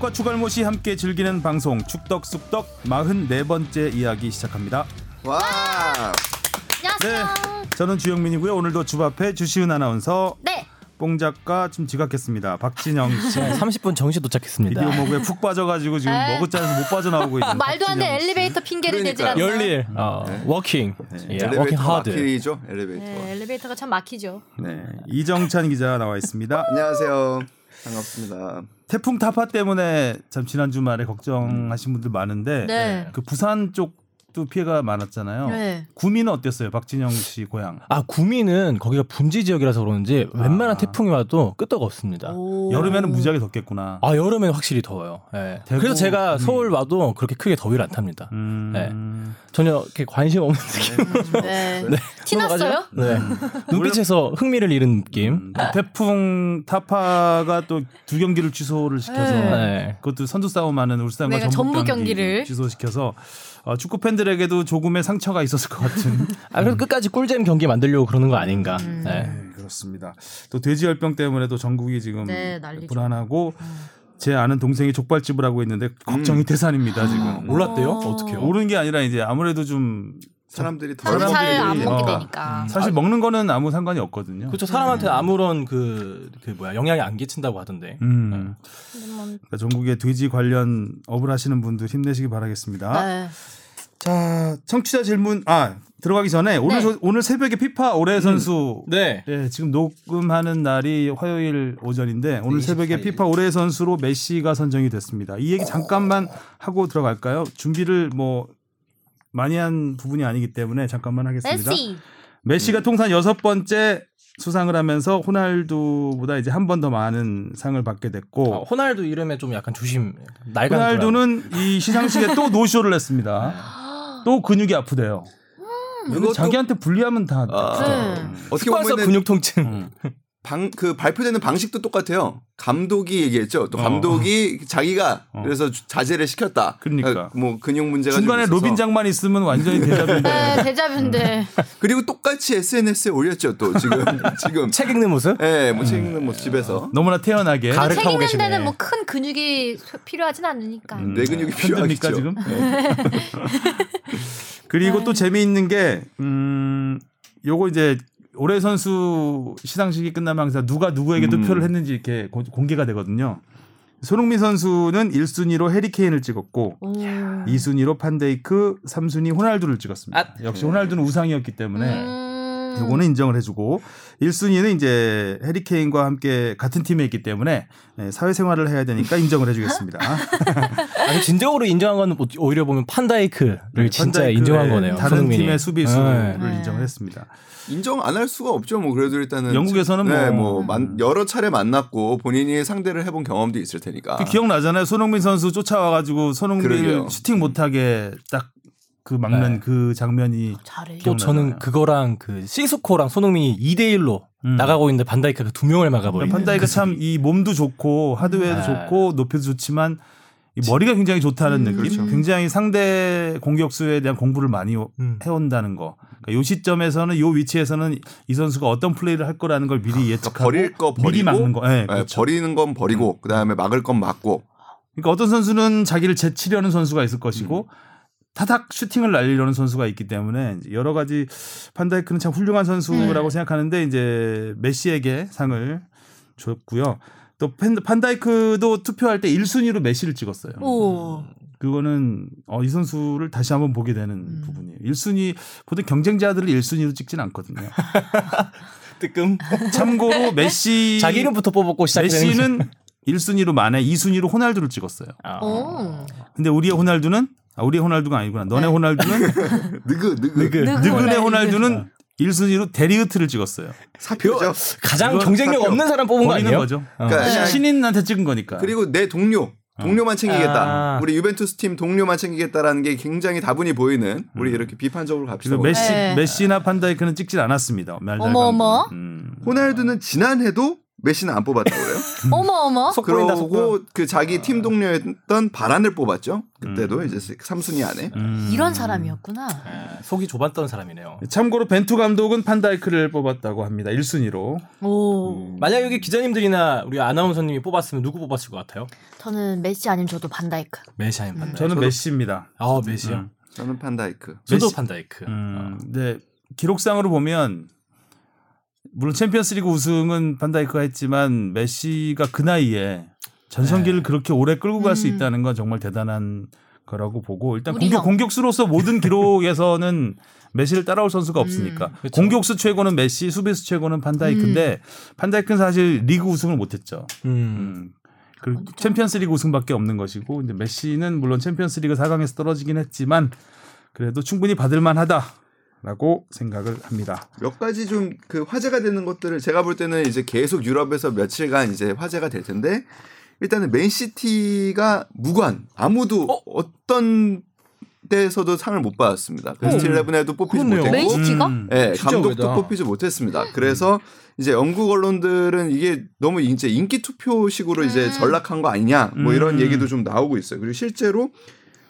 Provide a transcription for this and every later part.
축덕과 축알못이 함께 즐기는 방송 축덕숙덕 44번째 이야기 시작합니다. 와. 안녕하세요. 저는 주영민이고요. 오늘도 주바페 주시은 아나운서 네. 뽕 작가 지금 지각했습니다. 박진영 씨. 네, 30분 정시 도착했습니다. 비디오 머그에 푹 빠져가지고 지금 에이. 먹었자면서 못 빠져나오고 있는 말도 안 돼. 엘리베이터 핑계를. 대질 않나. 열일, 어, working, 예, working hard. 막히죠. 엘리베이터. 네, 엘리베이터가 참 막히죠. 네, 이정찬 기자 나와 있습니다. 안녕하세요. 반갑습니다. 태풍 타파 때문에 참 지난 주말에 걱정하신 분들 많은데 네. 그 부산 쪽 도 피해가 많았잖아요. 네. 구미는 어땠어요, 박진영 씨 고향? 아 구미는 거기가 분지 지역이라서 그런지 웬만한 태풍이 와도 끄떡 없습니다. 오. 여름에는 무지하게 덥겠구나. 아 여름에는 확실히 더워요. 예. 대구, 그래서 제가. 서울 와도 그렇게 크게 더위를 안 탑니다. 음, 네. 전혀 이렇게 관심 없는 느낌. 네. 네. 티났어요? 네. 눈빛에서 흥미를 잃은 느낌. 음, 태풍 타파가 또 두 경기를 취소를 시켜서 네. 네. 그것도 선두 싸움하는 울산과 전북, 전북 경기 경기를. 취소시켜서 어, 축구 팬들에게도 조금의 상처가 있었을 것 같은. 아 그래서 끝까지 꿀잼 경기 만들려고 그러는 거 아닌가. 음. 네. 네, 그렇습니다. 또 돼지열병 때문에도 전국이 지금 네. 불안하고 제 아는 동생이 족발집을 하고 있는데 걱정이 태산입니다 지금. 몰랐대요? 어. 어떻게요? 모르는 게 아니라 이제 아무래도 좀 사람들이 더 사실 사람들이- 잘안 먹게 어. 되니까. 사실 먹는 거는 아무 상관이 없거든요. 그렇죠. 사람한테 아무런 그, 그 뭐야 영향이 안 끼친다고 하던데. 음. 뭐, 그러니까 전국의 돼지 관련 업을 하시는 분들 힘내시기 바라겠습니다. 네. 자, 청취자 질문 아 들어가기 전에 오늘 네. 저- 오늘 새벽에 피파 올해 선수 네. 네, 지금 녹음하는 날이 화요일 오전인데 오늘 새벽에 24일. 피파 올해 선수로 메시가 선정이 됐습니다. 이 얘기 잠깐만 하고 들어갈까요? 준비를 뭐 많이 한 부분이 아니기 때문에 잠깐만 하겠습니다. 메시. 메시가 통산 여섯 번째 수상을 하면서 호날두보다 이제 한 번 더 많은 상을 받게 됐고 어, 호날두 이름에 좀 약간 조심. 호날두는 이 시상식에 또 노쇼를 했습니다. 또 근육이 아프대요. 이것도 자기한테 불리하면 다 아, 네. 어떻게 보면 근육 통증. 음. 방 그 발표되는 방식도 똑같아요. 감독이 얘기했죠. 또 어. 감독이 자기가 어. 그래서 주- 자제를 시켰다. 그러니까. 뭐 근육 문제가 중간에. 로빈 장만 있으면 완전히 대답인데 네, 대자뷰인데. 그리고 똑같이 SNS에 올렸죠. 또 지금 지금 책 읽는 모습? 예, 뭐 책읽는 뭐 집에서 너무나 태연하게 책 읽는 계시네. 데는 뭐 큰 근육이 소- 필요하진 않으니까. 음. 뇌 근육이 편듭니까 필요하겠죠. 지금? 네. 그리고 또 재미있는 게 음, 요거 이제 올해 선수 시상식이 끝나면 항상 누가 누구에게 음. 투표를 했는지 이렇게 고- 공개가 되거든요. 손흥민 선수는 1순위로 해리케인을 찍었고 오. 2순위로 판데이크, 3순위 호날두를 찍었습니다. 아. 역시 호날두는 우상이었기 때문에 음. 요거는 인정을 해주고 1순위는 이제 해리케인과 함께 같은 팀에 있기 때문에 네, 사회생활을 해야 되니까 인정을 해주겠습니다. 아니 진정으로 인정한 건 오히려 보면 판다이크를 진짜 판다이크의 인정한 거네요. 다른 손흥민이. 팀의 수비수를 네. 인정을 했습니다. 인정 안 할 수가 없죠. 뭐 그래도 일단은 영국에서는 네, 뭐- 뭐 만- 여러 차례 만났고 본인이 상대를 해본 경험도 있을 테니까. 그 기억나잖아요. 손흥민 선수 쫓아와가지고 그러게요. 슈팅 못하게 딱 그 막는 네. 그 장면이 잘해. 또 저는. 그거랑 그 시스코랑 손흥민이 2대 1로 음. 나가고 있는데 반다이크가 두 명을 막아버리는. 판다이크 그참이 몸도 좋고 하드웨어도 네. 좋고 높이도 좋지만 이 머리가 굉장히 좋다는 느낌. 그렇죠. 굉장히 상대 공격수에 대한 공부를 많이 음. 해온다는 거. 그러니까 요 시점에서는 요 위치에서는 이 선수가 어떤 플레이를 할 거라는 걸 미리 예측하고 그러니까 버릴 거 버리고 미리 막는 거. 네, 네, 그렇죠. 버리는 건 버리고 그다음에 막을 건 막고 그러니까 어떤 선수는 자기를 제치려는 선수가 있을 것이고 음. 타닥 슈팅을 날리려는 선수가 있기 때문에 여러 가지 판다이크는 참 훌륭한 선수라고 네. 생각하는데 이제 메시에게 상을 줬고요. 또 팬- 판다이크도 투표할 때 1순위로 메시를 찍었어요. 오. 그거는 어, 이 선수를 다시 한번 보게 되는 음. 부분이에요. 1순위 보통 경쟁자들을 1순위로 찍진 않거든요. 뜨끔. 참고로 메시 자기 이름부터 뽑았고 시작되는. 메시는 1순위로 만에 2순위로 호날두를 찍었어요. 아. 오. 근데 우리의 호날두는 아, 우리의 호날두가 아니구나. 너네 네. 호날두는 느그 느그 느그. 느그 느근의 호날두. 호날두는 1순위로 데리흐트를 찍었어요. 사표죠. 가장 경쟁력 사표. 없는 사람 뽑은 거 아니에요? 거죠. 어. 그러니까 네. 신인한테 찍은 거니까. 그리고 내 동료 동료만 챙기겠다. 아. 우리 유벤투스 팀 동료만 챙기겠다라는 게 굉장히 다분히 보이는 우리 이렇게 비판적으로 갑시다. 그리고 메시 네. 메시나 판다이크는 찍질 않았습니다. 어머. 어머. 음. 호날두는 지난해도 메시는 안 뽑았다고 그래요. 어머 어머. 속. 그러고 그 자기 팀 동료였던 바란을 뽑았죠. 그때도 이제 3순위 안에. 음. 이런 사람이었구나. 예, 속이 좁았던 사람이네요. 참고로 벤투 감독은 판다이크를 뽑았다고 합니다. 1순위로. 오. 만약 여기 기자님들이나 우리 아나운서님이 뽑았으면 누구 뽑았을 것 같아요? 저는 메시 아니면 저도 반다이크. 메시 아니면 판다이크. 저는 저도- 메시입니다. 아 메시요. 음. 저는 판다이크. 저도 메시- 판다이크. 음, 근데 기록상으로 보면 물론 챔피언스리그 우승은 판다이크가 했지만 메시가 그 나이에 전성기를 네. 그렇게 오래 끌고 갈수 음. 있다는 건 정말 대단한 거라고 보고 일단 공격 형. 공격수로서 모든 기록에서는 메시를 따라올 선수가 없으니까 음. 그렇죠. 공격수 최고는 메시, 수비수 최고는 판다이크인데 판다이크는 사실 리그 우승을 못했죠. 음. 음. 그 어디죠? 챔피언스리그 우승밖에 없는 것이고 이제 메시는 물론 챔피언스리그 4강에서 떨어지긴 했지만 그래도 충분히 받을 만하다 라고 생각을 합니다. 몇 가지 좀 그 화제가 되는 것들을 제가 볼 때는 이제 계속 유럽에서 며칠간 이제 화제가 될 텐데 일단은 맨시티가 무관 아무도 어? 떤 데서도 상을 못 받았습니다. 베스트 11에도 뽑히지 그렇네요. 못했고 맨시티가? 음. 네, 진짜 감독도 의외다. 뽑히지 못했습니다. 그래서 이제 영국 언론들은 이게 너무 이제 인기 투표식으로 이제 음. 전락한 거 아니냐 뭐 이런 음. 얘기도 좀 나오고 있어요. 그리고 실제로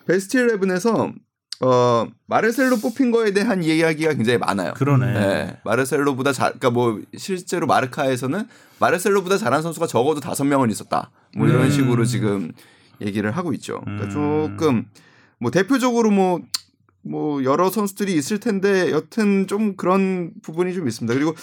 베스트 11에서 어 마르셀로 뽑힌 거에 대한 이야기가 굉장히 많아요. 그러네. 네, 마르셀로보다 잘, 그러니까 뭐 실제로 마르카에서는 마르셀로보다 잘한 선수가 적어도 다섯 명은 있었다. 뭐 이런 음. 식으로 지금 얘기를 하고 있죠. 그러니까 음. 조금 뭐 대표적으로 뭐. 뭐 여러 선수들이 있을 텐데 여튼 좀 그런 부분이 좀 있습니다. 그리고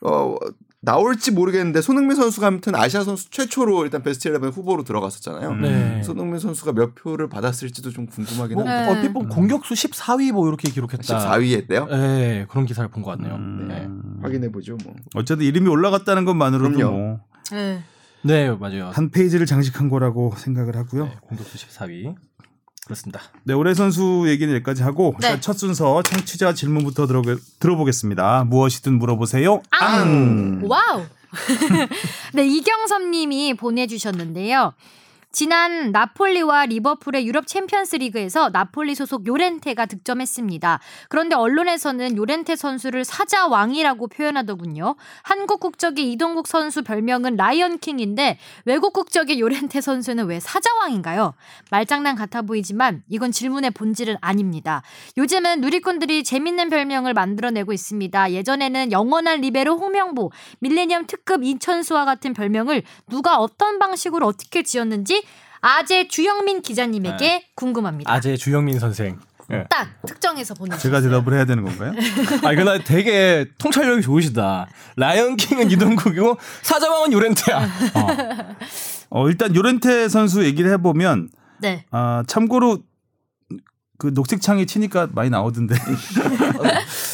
어 나올지 모르겠는데 손흥민 선수가 아무튼 아시아 선수 최초로 일단 베스트 11 후보로 들어갔었잖아요. 음. 네. 손흥민 선수가 몇 표를 받았을지도 좀 궁금하긴 뭐 한데 네. 얼핏 보면 공격수 14위 뭐 이렇게 기록했다. 14위 했대요. 네, 그런 기사를 본 것 같네요. 음. 네. 확인해 보죠. 뭐. 어쨌든 이름이 올라갔다는 것만으로도 그럼요. 뭐한 네. 네, 맞아요. 페이지를 장식한 거라고 생각을 하고요. 네, 공격수 14위. 그렇습니다. 네, 올해 선수 얘기는 여기까지 하고 네. 일단 첫 순서 청취자 질문부터 들어, 들어보겠습니다. 무엇이든 물어보세요. 앙! 와우. 네, 이경섭 님이 보내주셨는데요. 지난 나폴리와 리버풀의 유럽 챔피언스 리그에서 나폴리 소속 요렌테가 득점했습니다. 그런데 언론에서는 요렌테 선수를 사자왕이라고 표현하더군요. 한국 국적의 이동국 선수 별명은 라이언킹인데 외국 국적의 요렌테 선수는 왜 사자왕인가요? 말장난 같아 보이지만 이건 질문의 본질은 아닙니다. 요즘은 누리꾼들이 재밌는 별명을 만들어내고 있습니다. 예전에는 영원한 리베로 홍명보, 밀레니엄 특급 이천수와 같은 별명을 누가 어떤 방식으로 어떻게 지었는지 아재 주영민 기자님에게 궁금합니다. 아재 주영민 선생. 예. 딱 특정해서 보내주세요. 제가 대답을 해야 되는 건가요? 아, 이거 나 되게 통찰력이 좋으시다. 라이언킹은 이동국이고 사자왕은 요렌테야. 어. 어, 일단 요렌테 선수 얘기를 해보면 네. 아, 참고로 그 녹색창에 치니까 많이 나오던데.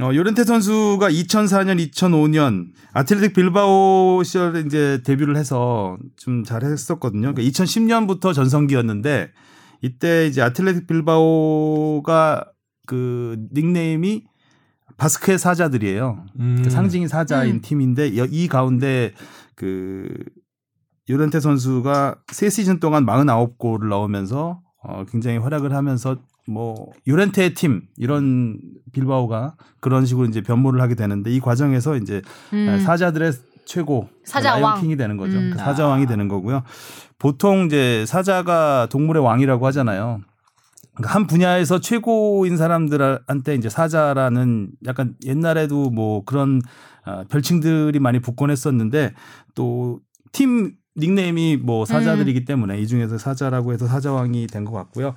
어, 요렌테 선수가 2004년, 2005년 아틀레틱 빌바오 시절에 이제 데뷔를 해서 좀 잘했었거든요. 그러니까 2010년부터 전성기였는데 이때 이제 아틀레틱 빌바오가 그 닉네임이 바스크의 사자들이에요. 음. 그 상징이 사자인 음. 팀인데 여- 이 가운데 그 요렌테 선수가 세 시즌 동안 49골을 넣으면서 어 굉장히 활약을 하면서 뭐 요렌테의 팀 이런 빌바오가 그런 식으로 이제 변모를 하게 되는데 이 과정에서 이제 음. 사자들의 최고 사자왕. 킹이 되는 거죠. 음. 그 사자왕이 되는 거고요. 보통 이제 사자가 동물의 왕이라고 하잖아요. 그러니까 한 분야에서 최고인 사람들한테 이제 사자라는 약간 옛날에도 뭐 그런 어, 별칭들이 많이 붙곤 했었는데 또 팀 닉네임이 뭐 사자들이기 때문에 이 중에서 사자라고 해서 사자왕이 된 것 같고요.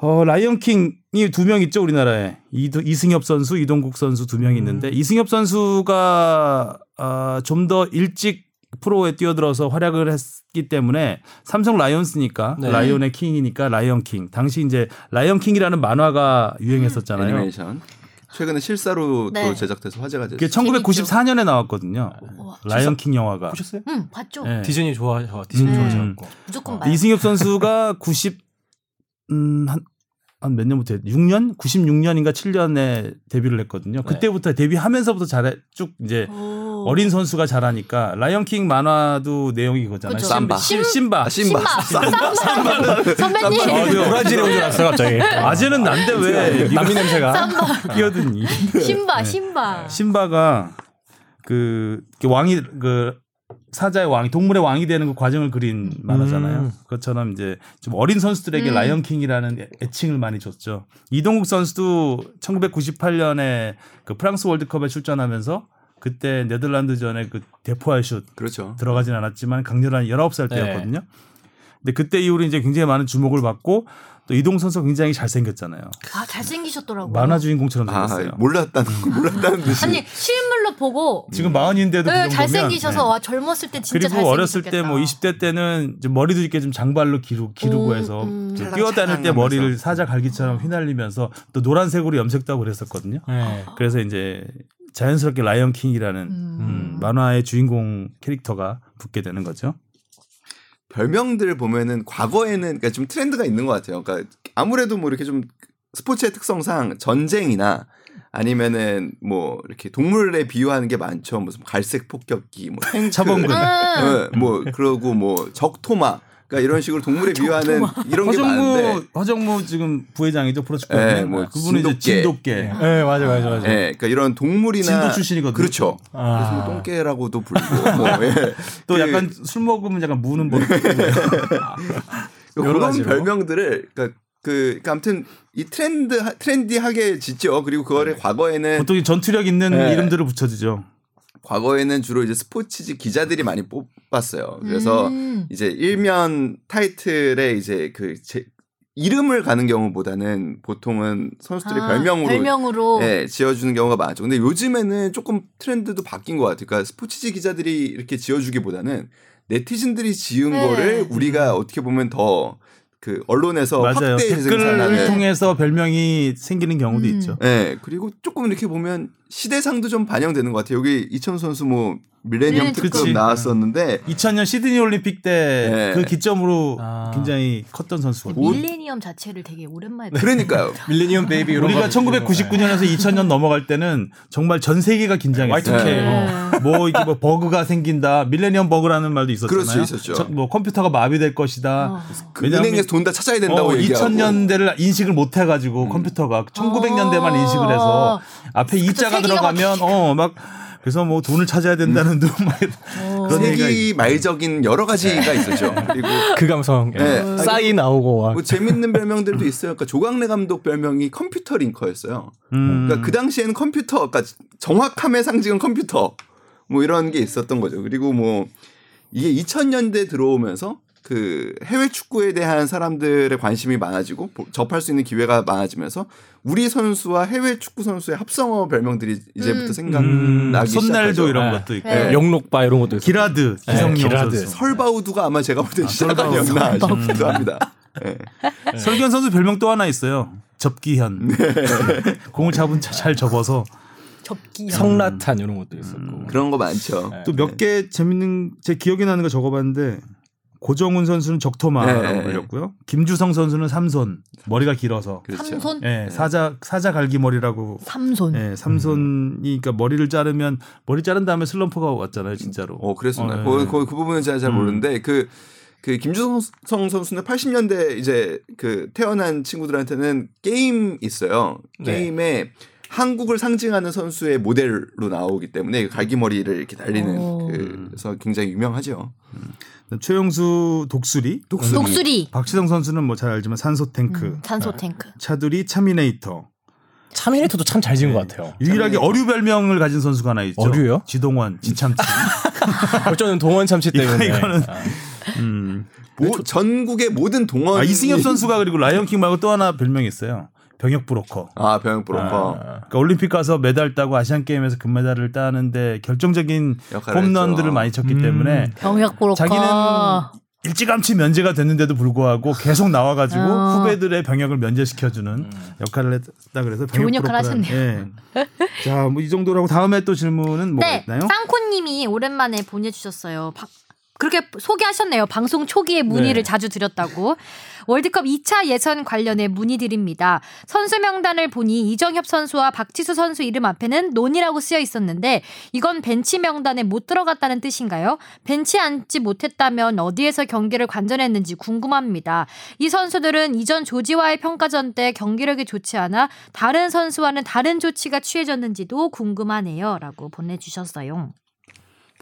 어, 라이언킹이 두 명 있죠, 우리나라에. 이, 이승엽 선수, 이동국 선수 두 명 있는데, 이승엽 선수가, 어, 좀더 일찍 프로에 뛰어들어서 활약을 했기 때문에 삼성 라이온스니까, 네. 라이온의 킹이니까 라이언킹. 당시 이제 라이언킹이라는 만화가 유행했었잖아요. 애니메이션. 최근에 실사로 네. 또 제작돼서 화제가 됐어요. 1994년에 나왔거든요. 우와. 라이언킹 영화가. 보셨어요? 응, 봤죠. 네. 디즈니 좋아하셔. 디즈니 음. 좋아하셔갖고. 무조건 봐요. 이승엽 선수가 90, 음, 한, 한 몇 년부터 했 6년? 96년인가 7년에 데뷔를 했거든요. 그때부터 데뷔하면서부터 잘해, 쭉 이제 오. 어린 선수가 잘하니까 라이언킹 만화도 내용이 그거잖아요. 그쵸. 삼바. 심, 심바. 아, 심바. 심바. 삼바. 선배님. 아, 저 브라질에 온줄 알았어요, 갑자기. 아재는 난데 왜 남미 냄새가. 끼어드니. 심바, 심바. 심바가 그 이렇게 왕이 그 사자의 왕이 동물의 왕이 되는 그 과정을 그린 만화잖아요. 음. 그것처럼 이제 좀 어린 선수들에게 음. 라이언 킹이라는 애- 애칭을 많이 줬죠. 이동국 선수도 1998년에 그 프랑스 월드컵에 출전하면서 그때 네덜란드전에 그 대포알 슛 그렇죠. 들어가진 않았지만 강렬한 19살 네. 때였거든요. 근데 그때 이후로 이제 굉장히 많은 주목을 받고 또 이동 선수 가 굉장히 잘생겼잖아요. 아 잘생기셨더라고요. 만화 주인공처럼 아 생겼어요. 몰랐다는 몰랐다는 듯이. 아니 실물 로 보고 지금 마흔인데도 네, 그 잘생기셔서 네. 와 젊었을 때 진짜 그리고 어렸을 때뭐 잘생기셨겠다. 20대 때는 이제 머리도 이렇게 좀 장발로 기르, 기르고 음, 해서 음. 뛰어다닐 때. 머리를 사자 갈기처럼 휘날리면서 또 노란색으로 염색도 하고 그랬었거든요. 네. 그래서 이제 자연스럽게 라이언 킹이라는 음. 음, 만화의 주인공 캐릭터가 붙게 되는 거죠. 별명들 보면은 과거에는 그러니까 좀 트렌드가 있는 것 같아요. 그러니까 아무래도 뭐 이렇게 좀 스포츠의 특성상 전쟁이나 아니면은 뭐 이렇게 동물에 비유하는 게 많죠. 무슨 갈색 폭격기, 뭐 차범근. 음. 예, 뭐 그러고 뭐 적토마, 그러니까 이런 식으로 동물에 비유하는 이런 게 많은데, 허정무 허정무 지금 부회장이죠 프로축구. 예, 뭐 그분은 이제 진돗개. 진돗개. 네, 맞아, 맞아, 맞아. 예, 그러니까 이런 동물이나 진도 출신이거든요. 그렇죠. 아. 그래서 뭐 똥개라고도 불리고, 뭐 예. 또 그- 약간 술 먹으면 약간 무는 머리. 그런. 별명들을 그러니까 그 그러니까 아무튼 이 트렌드 트렌디하게 짓죠. 그리고 그거를 과거에는 보통 이 전투력 있는 네. 이름들을 붙여주죠. 과거에는 주로 이제 스포츠지 기자들이 많이 뽑았어요. 그래서 음. 이제 일면 타이틀에 이제 그 제, 이름을 가는 경우보다는 보통은 선수들의 아, 별명으로 별명으로 예, 지어주는 경우가 많죠. 근데 요즘에는 조금 트렌드도 바뀐 것 같아요. 그러니까 스포츠지 기자들이 이렇게 지어주기보다는 네티즌들이 지은 네. 거를 우리가 어떻게 보면 더 그 언론에서 맞아요. 확대 댓글을 재생산하는 통해서 별명이 생기는 경우도 음. 있죠. 예, 그리고 조금 이렇게 보면 시대상도 좀 반영되는 것 같아요. 여기 이천수 선수 뭐 밀레니엄 네, 특급 그치. 나왔었는데 2000년 시드니 올림픽 때 네. 그 기점으로 아. 굉장히 컸던 선수거든요. 뭐- 밀레니엄 자체를 되게 오랜만에 그러니까요. 밀레니엄 베이비 우리가 거 1999년에서 2000년 넘어갈 때는 정말 전 세계가 긴장했어요. Y2K. 네. 뭐 이게 뭐 버그가 생긴다, 밀레니엄 버그라는 말도 있었잖아요. 그렇죠, 있었죠. 저- 뭐 컴퓨터가 마비될 것이다. 어. 그 왜냐하면- 은행에서 돈 다 찾아야 된다고 어, 얘기하고. 2000년대를 인식을 못 해가지고 컴퓨터가 1900년대만 인식을 해서 앞에 이자가 세기가 들어가면 어막 그래서 뭐 돈을 찾아야 된다는 둥막 그런 얘기가 세기 말적인 여러 가지가 있었죠. 그리고 그 감성. 예. 네. 싸이 나오고 와. 뭐 재밌는 별명들도 있어요. 그러니까 조광래 감독 별명이 컴퓨터 링커였어요. 음. 그러니까 그 당시에는 컴퓨터, 그러니까 정확함의 상징은 컴퓨터, 뭐 이런 게 있었던 거죠. 그리고 뭐 이게 2000년대 들어오면서 그 해외 축구에 대한 사람들의 관심이 많아지고 보- 접할 수 있는 기회가 많아지면서 우리 선수와 해외 축구 선수의 합성어 별명들이 이제부터 음. 생각나기 손날도 시작하죠. 이런 네. 것도 있고 네. 영록바 이런 것도 있어요. 기라드 기성용 기라드. 선수 설바우두가 아마 제가 볼 때. 었나 싶기도 합니다. 예. 설기현 선수 별명 또 하나 있어요. 접기현. 공을 잡은 차 잘 접어서 접기 성라탄 이런 것도 있었고. 그런 거 많죠. 네. 또몇 개 재밌는 제 기억에 나는 거 적어봤는데 고정훈 선수는 적토마라고 네. 불렸고요. 김주성 선수는 삼손 머리가 길어서 그렇죠. 삼손 예, 사자 사자 갈기 머리라고 삼손 예, 삼손이 그러니까 머리를 자르면 머리 자른 다음에 슬럼프가 왔잖아요, 진짜로. 어, 그랬었나요? 어, 그, 예. 그, 그 부분은 제가 잘 음. 모르는데 그, 그 김주성 선수는 80년대 이제 그 태어난 친구들한테는 게임 있어요. 네. 게임에 한국을 상징하는 선수의 모델로 나오기 때문에 갈기머리를 이렇게 날리는 오. 그래서 굉장히 유명하죠. 최용수 독수리, 독수리. 독수리 박시성 선수는 뭐 잘 알지만 산소 탱크, 음, 산소 탱크 차두리 차미네이터. 차미네이터도 참 잘 지은 것 같아요. 유일하게 어류 별명을 가진 선수가 하나 있죠. 어류요? 지동원, 지참치. 어쩌는 동원 참치 때문에. 이거- 이거는- 아. 음. 모, 전국의 모든 동원 아, 이승엽 선수가 그리고 라이언킹 말고 또 하나 별명이 있어요. 병역 브로커. 아 병역 브로커 아. 그러니까 올림픽 가서 메달 따고 아시안 게임에서 금메달을 따는데 결정적인 홈런들을 했죠. 많이 쳤기 음. 때문에 병역 브로커 자기는 일찌감치 면제가 됐는데도 불구하고 계속 나와가지고 어. 후배들의 병역을 면제시켜주는 역할을 했다 그래서 병역 좋은 역할 하셨네요. 예. 자, 뭐 이 정도라고 다음에 또 질문은 뭐가 네 있나요? 쌍코님이 오랜만에 보내주셨어요 박 그렇게 소개하셨네요. 방송 초기에 문의를 네. 자주 드렸다고. 월드컵 2차 예선 관련해 문의드립니다. 선수 명단을 보니 이정협 선수와 박지수 선수 이름 앞에는 논이라고 쓰여 있었는데 이건 벤치 명단에 못 들어갔다는 뜻인가요? 벤치에 앉지 못했다면 어디에서 경기를 관전했는지 궁금합니다. 이 선수들은 이전 조지와의 평가전 때 경기력이 좋지 않아 다른 선수와는 다른 조치가 취해졌는지도 궁금하네요. 라고 보내주셨어요.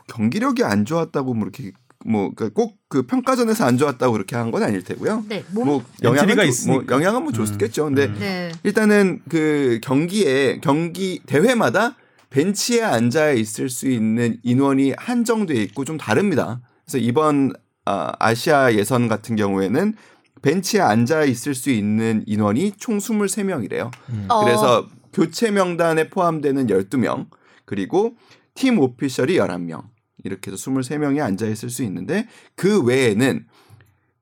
경기력이 안 좋았다고 뭐 이렇게 뭐꼭 그 평가전에서 안 좋았다고 그렇게 한 건 아닐 테고요. 네, 몸. 뭐 영향은 엔트리가 좀- 있으니까. 뭐 영향은 뭐 줬겠죠. 근데 네. 일단은 그 경기에 경기 대회마다 벤치에 앉아 있을 수 있는 인원이 한정돼 있고 좀 다릅니다. 그래서 이번 아, 아시아 예선 같은 경우에는 벤치에 앉아 있을 수 있는 인원이 총 23명이래요. 어, 그래서 교체 명단에 포함되는 12명 그리고 팀 official이 11명 이렇게 해서 23명이 앉아 있을 수 있는데 그 외에는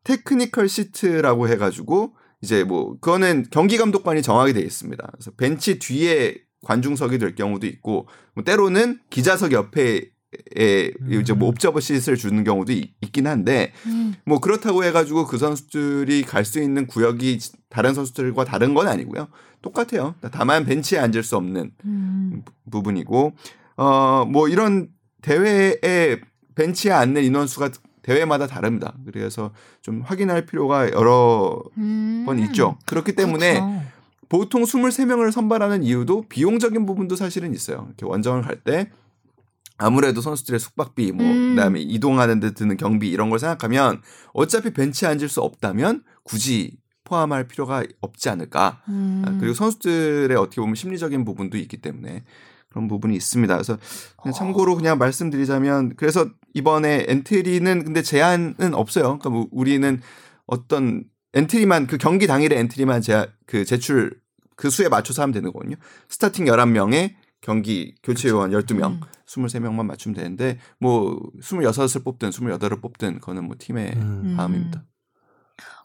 technical seat라고 해가지고 이제 뭐 그거는 경기 감독관이 정하게 돼 있습니다. 그래서 벤치 뒤에 관중석이 될 경우도 있고 뭐 때로는 기자석 옆에 에 이제 뭐 observer seat를 주는 경우도 있, 긴 한데 음. 뭐 그렇다고 해가지고 그 선수들이 갈 수 있는 구역이 다른 선수들과 다른 건 아니고요. 똑같아요. 다만 벤치에 앉을 수 없는 음. 부- 부분이고 어 뭐 이런 대회에 벤치에 앉는 인원수가 대회마다 다릅니다. 그래서 좀 확인할 필요가 여러 음. 번 있죠. 그렇기 때문에 그렇구나. 보통 23명을 선발하는 이유도 비용적인 부분도 사실은 있어요. 이렇게 원정을 갈 때 아무래도 선수들의 숙박비, 뭐 음. 그다음에 이동하는 데 드는 경비 이런 걸 생각하면 어차피 벤치에 앉을 수 없다면 굳이 포함할 필요가 없지 않을까. 음. 아, 그리고 선수들의 어떻게 보면 심리적인 부분도 있기 때문에 그런 부분이 있습니다. 그래서 그냥 참고로 그냥 말씀드리자면 그래서 이번에 엔트리는 근데 제한은 없어요. 그러니까 뭐 우리는 어떤 엔트리만 그 경기 당일의 엔트리만 제, 그 제출 그 수에 맞춰서 하면 되는 거거든요. 스타팅 11명에 경기 교체 요원 12명, 음. 23명만 맞추면 되는데 뭐 26을 뽑든 28을 뽑든 그거는 뭐 팀의 음. 마음입니다.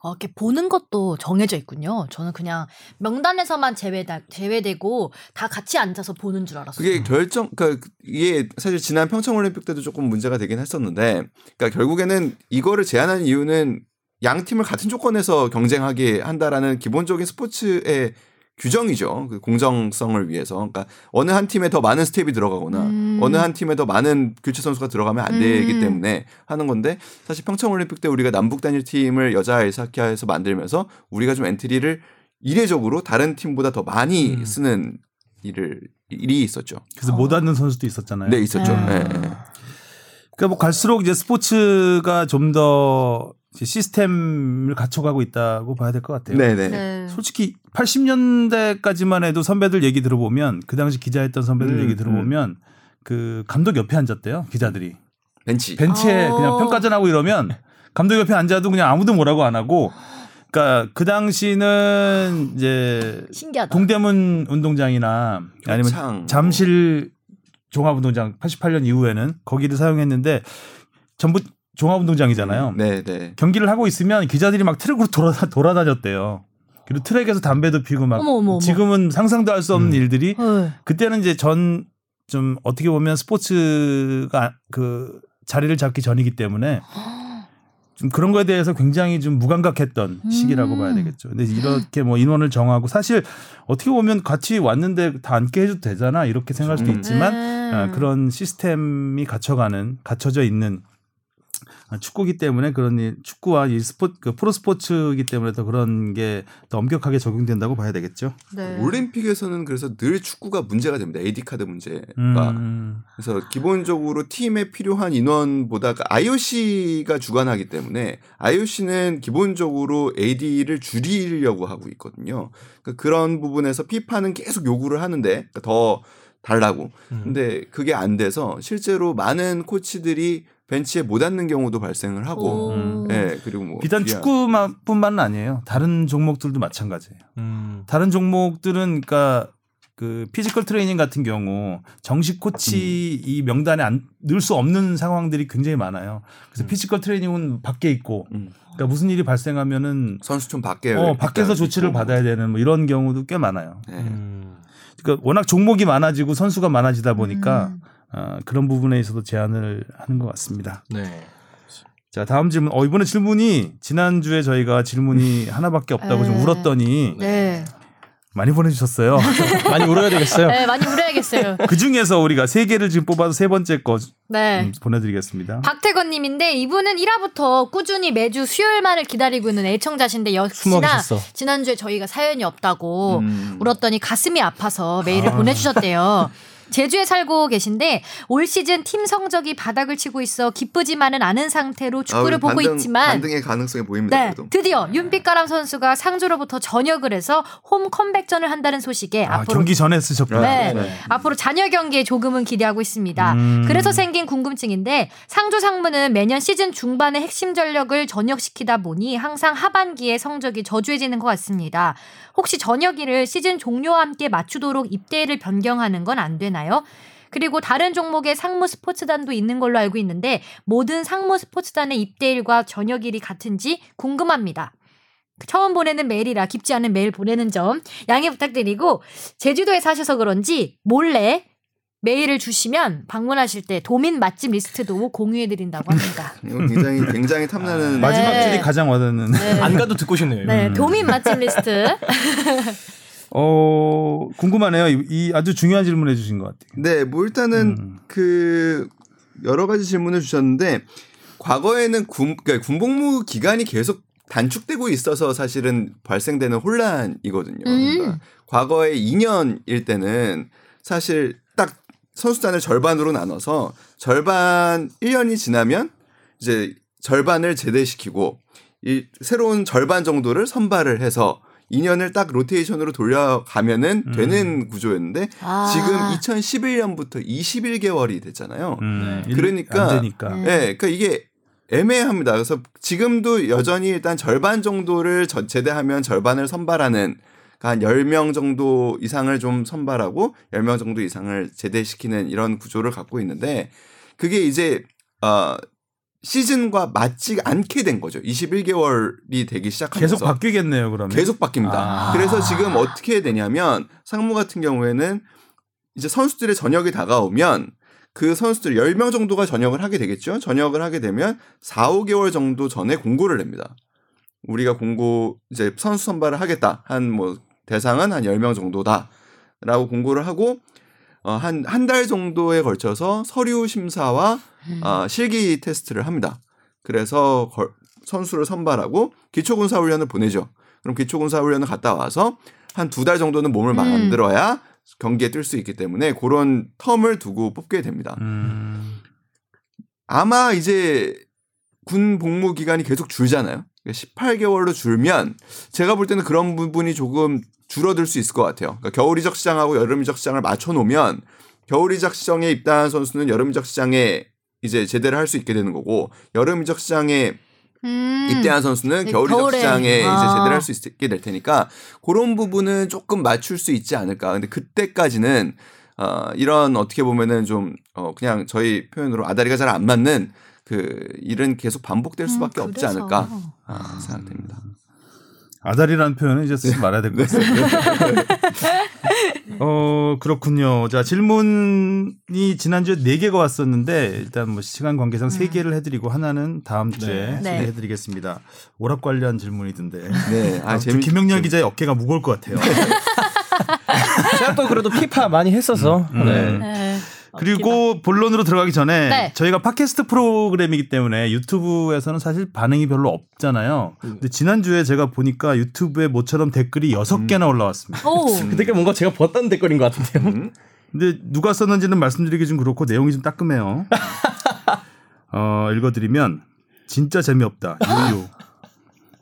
어, 이렇게 보는 것도 정해져 있군요. 저는 그냥 명단에서만 제외다, 제외되고 다 같이 앉아서 보는 줄 알았어요. 그게 결정, 그러니까 이게 사실 지난 평창 올림픽 때도 조금 문제가 되긴 했었는데, 그러니까 결국에는 이거를 제한한 이유는 양 팀을 같은 조건에서 경쟁하게 한다라는 기본적인 스포츠의 규정이죠. 그 공정성을 위해서. 그러니까 어느 한 팀에 더 많은 스텝이 들어가거나 음. 어느 한 팀에 더 많은 교체 선수가 들어가면 안 되기 음. 때문에 하는 건데 사실 평창 올림픽 때 우리가 남북 단일 팀을 여자 아이스하키에서 만들면서 우리가 좀 엔트리를 이례적으로 다른 팀보다 더 많이 음. 쓰는 일을 일이 있었죠. 그래서 못 앉는 선수도 있었잖아요. 네, 있었죠. 네. 네. 그러니까 뭐 갈수록 이제 스포츠가 좀 더 시스템을 갖춰가고 있다고 봐야 될 것 같아요. 네, 네. 네. 솔직히 80년대까지만 해도 선배들 얘기 들어보면 그 당시 기자했던 선배들 음, 얘기 들어보면 그 감독 옆에 앉았대요 기자들이 벤치. 벤치에 어. 그냥 평가전 하고 이러면 감독 옆에 앉아도 그냥 아무도 뭐라고 안 하고 그러니까 그 당시는 이제 신기하다. 동대문 운동장이나 아니면 교창. 잠실 종합운동장 88년 이후에는 거기를 사용했는데 전부 종합운동장이잖아요. 네, 네. 경기를 하고 있으면 기자들이 막 트랙으로 돌아다, 돌아다녔대요. 그리고 트랙에서 담배도 피고 막 어머, 어머, 어머. 지금은 상상도 할 수 없는 음. 일들이 네. 그때는 이제 전 좀 어떻게 보면 스포츠가 그 자리를 잡기 전이기 때문에 좀 그런 거에 대해서 굉장히 좀 무감각했던 음. 시기라고 봐야 되겠죠. 근데 이렇게 뭐 인원을 정하고 사실 어떻게 보면 같이 왔는데 다 앉게 해줘도 되잖아 이렇게 생각할 수도 음. 있지만 네. 어, 그런 시스템이 갖춰가는 갖춰져 있는 어, 축구기 때문에 그런 일, 축구와 이 스포 그 프로 스포츠이기 때문에 더 그런 게 더 엄격하게 적용된다고 봐야 되겠죠. 네. 올림픽에서는 그래서 늘 축구가 문제가 됩니다. AD 카드 문제가. 음. 그래서 기본적으로 팀에 필요한 인원보다 그 IOC가 주관하기 때문에 IOC는 기본적으로 AD를 줄이려고 하고 있거든요. 그런 부분에서 피파는 계속 요구를 하는데 그러니까 더 달라고. 음. 근데 그게 안 돼서 실제로 많은 코치들이 벤치에 못 앉는 경우도 발생을 하고, 오. 음. 예 그리고 뭐 비단 축구뿐만은 아니에요. 다른 종목들도 마찬가지예요. 음. 다른 종목들은 그러니까 그 피지컬 트레이닝 같은 경우 정식 코치 이 명단에 안 넣을 수 없는 상황들이 굉장히 많아요. 그래서 피지컬 트레이닝은 밖에 있고 음. 그러니까 무슨 일이 발생하면은 선수 좀 밖에 어, 밖에서 조치를. 받아야 되는 뭐 이런 경우도 꽤 많아요. 네. 음. 그러니까 워낙 종목이 많아지고 선수가 많아지다 보니까 음. 어, 그런 부분에 있어서 제한을 하는 것 같습니다. 네. 자 다음 질문. 어 이번에 질문이 지난 주에 저희가 질문이 하나밖에 없다고 좀 네. 울었더니 네. 많이 보내주셨어요. 많이 울어야 되겠어요. 네, 많이 울어야겠어요. 그 중에서 우리가 세 개를 지금 뽑아서 세 번째 거 네. 음, 보내드리겠습니다. 박태건님인데 이분은 1화부터 꾸준히 매주 수요일만을 기다리고 있는 애청자신데 역시나. 지난주에 저희가 사연이 없다고 음. 울었더니 가슴이 아파서 메일을 아. 보내주셨대요. 제주에 살고 계신데 올 시즌 팀 성적이 바닥을 치고 있어 기쁘지만은 않은 상태로 축구를 아, 보고 반등, 있지만 반등의 가능성이 보입니다. 네, 그래도. 드디어 윤빛가람 선수가 상주로부터 전역을 해서 홈 컴백전을 한다는 소식에 아, 앞으로 경기 전에 쓰셨구나. 네. 네. 앞으로 잔여 경기에 조금은 기대하고 있습니다. 음. 그래서 생긴 궁금증인데 상주 상무는 매년 시즌 중반에 핵심 전력을 전역시키다 보니 항상 하반기에 성적이 저조해지는 것 같습니다. 혹시 전역일을 시즌 종료와 함께 맞추도록 입대를 변경하는 건 안 되나요? 그리고 다른 종목의 상무 스포츠단도 있는 걸로 알고 있는데 모든 상무 스포츠단의 입대일과 전역일이 같은지 궁금합니다. 처음 보내는 메일이라 깊지 않은 메일 보내는 점 양해 부탁드리고 제주도에 사셔서 그런지 몰래 메일을 주시면 방문하실 때 도민 맛집 리스트도 공유해드린다고 합니다. 이거 굉장히 굉장히 탐나는 마지막 네. 줄이 가장 와닿는. 네. 안 가도 듣고 싶네요. 네, 음. 도민 맛집 리스트. 어 궁금하네요. 이, 이 아주 중요한 질문해 주신 것 같아요. 네, 뭐 일단은 음. 그 여러 가지 질문을 주셨는데 과거에는 군, 그러니까 군복무 기간이 계속 단축되고 있어서 사실은 발생되는 혼란이거든요. 음. 그러니까 과거에 2년일 때는 사실 딱 선수단을 절반으로 나눠서 절반 1년이 지나면 이제 절반을 제대시키고 이 새로운 절반 정도를 선발을 해서 2년을 딱 로테이션으로 돌려가면은 음. 되는 구조였는데 아. 지금 2011년부터 21개월이 됐잖아요. 음, 네. 그러니까-. 음. 네, 그러니까 이게 애매합니다. 그래서 지금도 여전히 일단 절반 정도를 저- 제대하면 절반을 선발하는 한 10명 정도 이상을 좀 선발하고 10명 정도 이상을 제대시키는 이런 구조를 갖고 있는데 그게 이제 어 시즌과 맞지 않게 된 거죠. 21개월이 되기 시작하면서 계속 바뀌겠네요. 그러면 계속 바뀝니다. 아. 그래서 지금 어떻게 되냐면 상무 같은 경우에는 이제 선수들의 전역이 다가오면 그 선수들 10명 정도가 전역을 하게 되겠죠. 전역을 하게 되면 4, 5개월 정도 전에 공고를 냅니다. 우리가 공고 이제 선수 선발을 하겠다. 한 뭐 대상은 한 10명 정도다. 라고 공고를 하고 어, 한 한 달 정도에 걸쳐서 서류 심사와 아, 실기 테스트를 합니다. 그래서 걸- 선수를 선발하고 기초군사훈련을 보내죠. 그럼 기초군사훈련을 갔다 와서 한 두 달 정도는 몸을 음. 만들어야 경기에 뛸 수 있기 때문에 그런 텀을 두고 뽑게 됩니다. 음, 아마 이제 군 복무 기간이 계속 줄잖아요. 18개월로 줄면 제가 볼 때는 그런 부분이 조금 줄어들 수 있을 것 같아요. 그러니까 겨울 이적 시장하고 여름 이적 시장을 맞춰 놓으면 겨울 이적 시장에 입단한 선수는 여름 이적 시장에 이제 제대를 할 수 있게 되는 거고 여름 이적 시장에 음. 입대한 선수는 네, 겨울 이적. 시장에 아. 이제 제대를 할수 있게 될 테니까 그런 부분은 조금 맞출 수 있지 않을까. 근데 그때까지는 어 이런 어떻게 보면은 좀 어 그냥 저희 표현으로 아다리가 잘 안 맞는 그 일은 계속 반복될 수밖에 음, 없지. 않을까 아, 생각됩니다. 아다리라는 표현은 이제 쓰지 말아야 될 것 같습니다. 어 그렇군요. 자 질문이 지난주에 네 개가 왔었는데 일단 뭐 시간 관계상 세 개를 해드리고 하나는 다음 주에 네. 해드리겠습니다. 오락 관련 질문이던데. 네, 아, 아저 재밌. 김명렬 기자의 어깨가 무거울 것 같아요. 제가 또 그래도 피파 많이 했어서. 음. 네. 네. 그리고 본론으로 들어가기 전에 네. 저희가 팟캐스트 프로그램이기 때문에 유튜브에서는 사실 반응이 별로 없잖아요. 근데 지난주에 제가 보니까 유튜브에 모처럼 댓글이 여섯 개나 올라왔습니다. 오. 그 댓글 뭔가 제가 봤다는 댓글인 것 같은데요. 음? 근데 누가 썼는지는 말씀드리기 좀 그렇고 내용이 좀 따끔해요. 어, 읽어드리면 진짜 재미없다. 이유.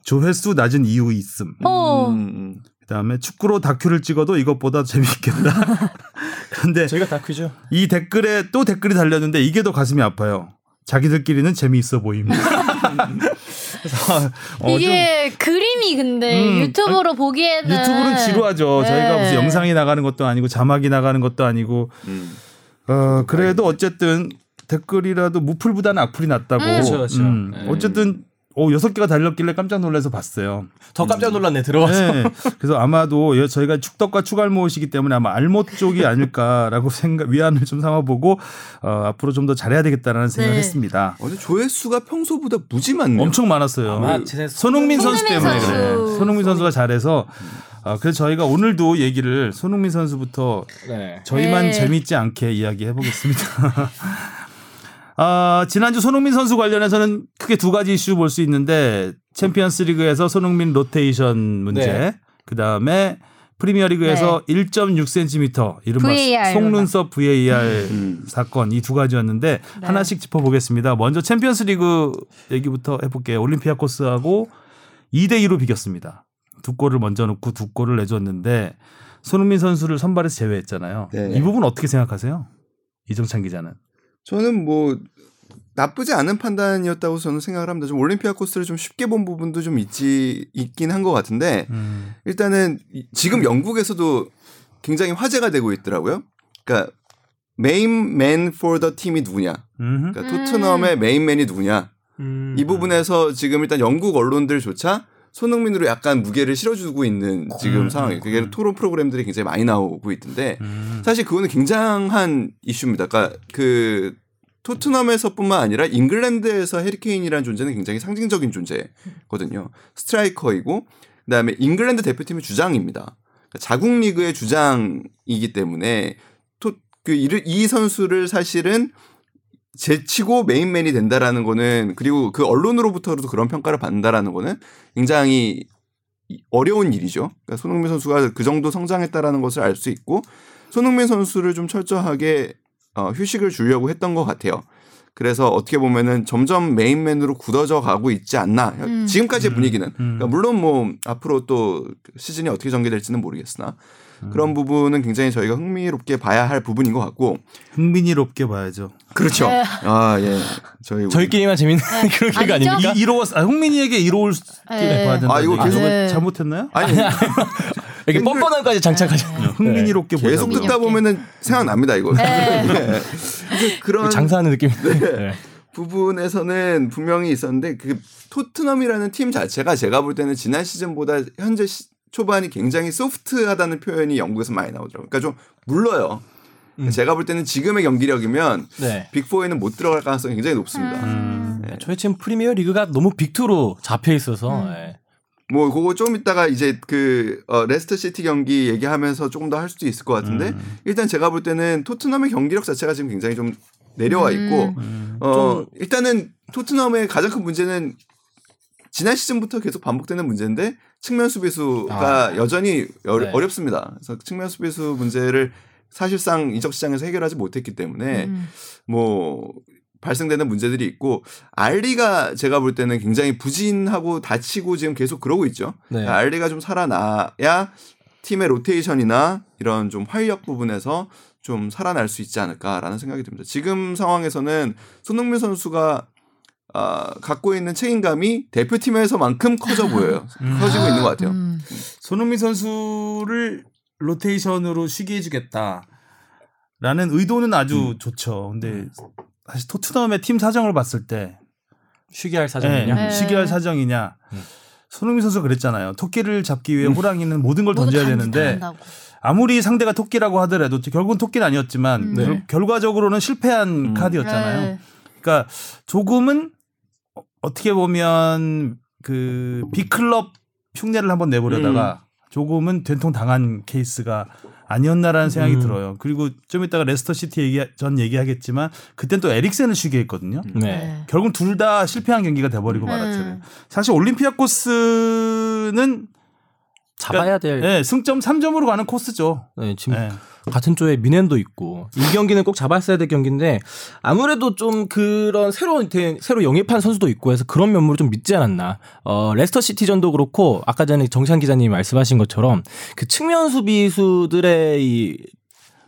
조회수 낮은 이유 있음. 오. 음, 그다음에 축구로 다큐를 찍어도 이것보다 재밌겠다. 그런데 저희가 다큐죠. 이 댓글에 또 댓글이 달렸는데 이게 더 가슴이 아파요. 자기들끼리는 재미있어 보입니다. 그래서 어, 좀 이게 그림이 근데 음, 유튜브로 보기에는 유튜브는 지루하죠. 네. 저희가 무슨 영상이 나가는 것도 아니고 자막이 나가는 것도 아니고 음. 어, 그래도 어쨌든 댓글이라도 무풀보다는 악플이 낫다고. 음. 그렇죠, 그렇죠. 음, 네. 어쨌든 오 여섯 개가 달렸길래 깜짝 놀라서 봤어요. 더 깜짝 놀랐네 들어가서. 네. 그래서 아마도 여- 저희가 축덕과 추갈모이시기 때문에 아마 알못 쪽이 아닐까라고 생각 위안을 좀 삼아보고 어, 앞으로 좀 더 잘해야 되겠다라는 생각을 네. 했습니다. 어, 근데 조회수가 평소보다 무지 많네요. 엄청 많았어요. 아마 제 손흥민 선수 손흥민 때문에 선수. 그래. 손흥민 선수가 잘해서 아, 그래서 저희가 오늘도 얘기를 손흥민 선수부터 네. 저희만 네. 재밌지 않게 이야기해 보겠습니다. 아, 지난주 손흥민 선수 관련해서는 크게 두 가지 이슈 볼 수 있는데 챔피언스 리그에서 손흥민 로테이션 문제, 네. 그다음에 프리미어 리그에서 1.6cm 이른바 VAR. 속눈썹 VAR 음. 사건 이 두 가지였는데 네. 하나씩 짚어보겠습니다. 먼저 챔피언스 리그 얘기부터 해볼게요. 올림피아코스하고 2대 2로 비겼습니다. 두 골을 먼저 넣고 두 골을 내줬는데 손흥민 선수를 선발에서 제외했잖아요. 네. 이 부분 어떻게 생각하세요? 이정찬 기자는. 저는 뭐 나쁘지 않은 판단이었다고 저는 생각을 합니다. 좀 올림피아 코스를 좀 쉽게 본 부분도 좀 있지 있긴 한 것 같은데 음. 일단은 이- 지금 영국에서도 굉장히 화제가 되고 있더라고요. 그러니까 메인맨 for the 팀이 누구냐? 음흠. 그러니까 음. 토트넘의 메인맨이 누구냐? 음. 이 부분에서 지금 일단 영국 언론들조차 손흥민으로 약간 무게를 실어주고 있는 지금 음, 상황이에요. 그게 음. 토론 프로그램들이 굉장히 많이 나오고 있던데 음. 사실 그거는 굉장한 이슈입니다. 그러니까 그 토트넘에서뿐만 아니라 잉글랜드에서 해리 케인이라는 존재는 굉장히 상징적인 존재거든요. 스트라이커이고 그다음에 잉글랜드 대표팀의 주장입니다. 그러니까 자국 리그의 주장이기 때문에 토, 그 이를- 이 선수를 사실은 제치고 main man이 된다라는 거는 그리고 그 언론으로부터도 그런 평가를 받는다라는 거는 굉장히 이- 어려운 일이죠. 그러니까 손흥민 선수가 그 정도 성장했다라는 것을 알 수 있고 손흥민 선수를 좀 철저하게 어, 휴식을 주려고 했던 것 같아요. 그래서 어떻게 보면은 점점 메인맨으로 굳어져 가고 있지 않나. 음. 지금까지의 음. 분위기는. 음. 그러니까 물론 뭐 앞으로 또 시즌이 어떻게 전개될지는 모르겠으나 음. 그런 부분은 굉장히 저희가 흥미롭게 봐야 할 부분인 것 같고. 흥민이롭게 봐야죠. 그렇죠. 네. 아 예. 저희 저희끼리만 재밌는 그런 얘기가 아니죠? 아닙니까? 이, 이로웠 아, 흥민이에게 이로울 수 네. 봐야 된다. 아, 이거 계속- 네. 잘못했나요? 아니 이렇게 뻔뻔함까지 장착하죠. 흥민이롭게 보자. 계속 듣다. 보면은 생각납니다 이거. 네. 네. 그런 장사하는 느낌. 네. 부분에서는 분명히 있었는데 그 토트넘이라는 팀 자체가 제가 볼 때는 지난 시즌보다 현재 시- 초반이 굉장히 소프트하다는 표현이 영국에서 많이 나오더라고요. 그러니까 좀 물러요. 음. 제가 볼 때는 지금의 경기력이면 네. 빅4에는 못 들어갈 가능성이 굉장히 높습니다. 음. 네. 저희 지금 프리미어 리그가 너무 빅2로 잡혀 있어서 음. 예. 뭐 그거 좀 이따가 이제 그 어, 레스터 시티 경기 얘기하면서 조금 더 할 수도 있을 것 같은데 음. 일단 제가 볼 때는 토트넘의 경기력 자체가 지금 굉장히 좀 내려와 있고 음. 어 일단은 토트넘의 가장 큰 문제는 지난 시즌부터 계속 반복되는 문제인데 측면 수비수가 아. 여전히 어, 네. 어렵습니다. 그래서 측면 수비수 문제를 사실상 이적 시장에서 해결하지 못했기 때문에 음. 뭐 발생되는 문제들이 있고 알리가 제가 볼 때는 굉장히 부진하고 다치고 지금 계속 그러고 있죠. 네. 알리가 좀 살아나야 팀의 로테이션이나 이런 좀 활력 부분에서 좀 살아날 수 있지 않을까라는 생각이 듭니다. 지금 상황에서는 손흥민 선수가 아, 갖고 있는 책임감이 대표팀에서만큼 커져 보여요. 음. 커지고 있는 것 같아요. 음. 손흥민 선수를 로테이션으로 쉬게 해주겠다라는 의도는 아주 음. 좋죠. 근데 사실 토트넘의 팀 사정을 봤을 때 쉬게 할 사정이냐? 네. 시기할 사정이냐. 음. 손흥민 선수가 그랬잖아요. 토끼를 잡기 위해 호랑이는 모든 걸 던져야 다 되는데. 아무리 상대가 토끼라고 하더라도 결국은 토끼는 아니었지만 음. 결, 네. 결과적으로는 실패한 음. 카드였잖아요. 네. 그러니까 조금은 어- 어떻게 보면 그 빅클럽 흉내를 한번 내보려다가 조금은 된통 당한 케이스가 아니었나라는 생각이 음. 들어요. 그리고 좀 이따가 레스터 시티 얘기 전 얘기하겠지만 그땐 또 에릭센을 쉬게 했거든요. 네. 네. 결국 둘 다 실패한 경기가 돼버리고 음. 말았잖아요. 사실 올림피아코스는 잡아야 될. 네, 승점 3점으로 가는 코스죠. 네, 지금 네. 같은 조에 뮌헨도 있고 이 경기는 꼭 잡았어야 될 경기인데 아무래도 좀 그런 새로 된- 새로 영입한 선수도 있고 해서 그런 면모를 좀 믿지 않았나. 어 레스터 시티전도 그렇고 아까 전에 정찬 기자님이 말씀하신 것처럼 그 측면 수비수들의 이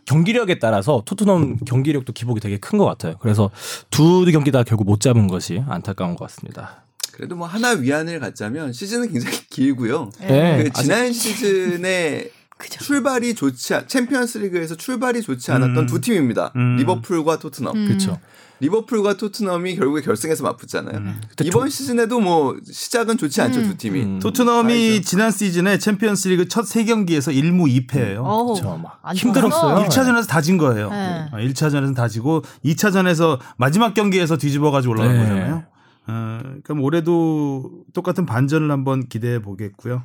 경기력에 따라서 토트넘 경기력도 기복이 되게 큰 것 같아요. 그래서 두 경기 다 결국 못 잡은 것이 안타까운 것 같습니다. 그래도 뭐 하나 위안을 갖자면 시즌은 굉장히 길고요. 네. 그 지난 시즌에 그죠. 출발이 좋지 않, 챔피언스리그에서 출발이 좋지 않았던 음. 두 팀입니다. 음. 리버풀과 토트넘. 음. 그렇죠. 리버풀과 토트넘이 결국에 결승에서 맞붙잖아요. 음. 이번 시즌에도 뭐 시작은 좋지 않죠 음. 두 팀이. 음. 토트넘이 알죠. 지난 시즌에 챔피언스리그 첫 세 경기에서 1무 2패예요. 어우, 그쵸, 막안 힘들었어요. 좋았어. 1차전에서 다진 거예요. 네. 1차전에서는 다 지고 2차전에서 마지막 경기에서 뒤집어 가지고 올라간 네. 거잖아요. 어, 그럼 올해도 똑같은 반전을 한번 기대해 보겠고요.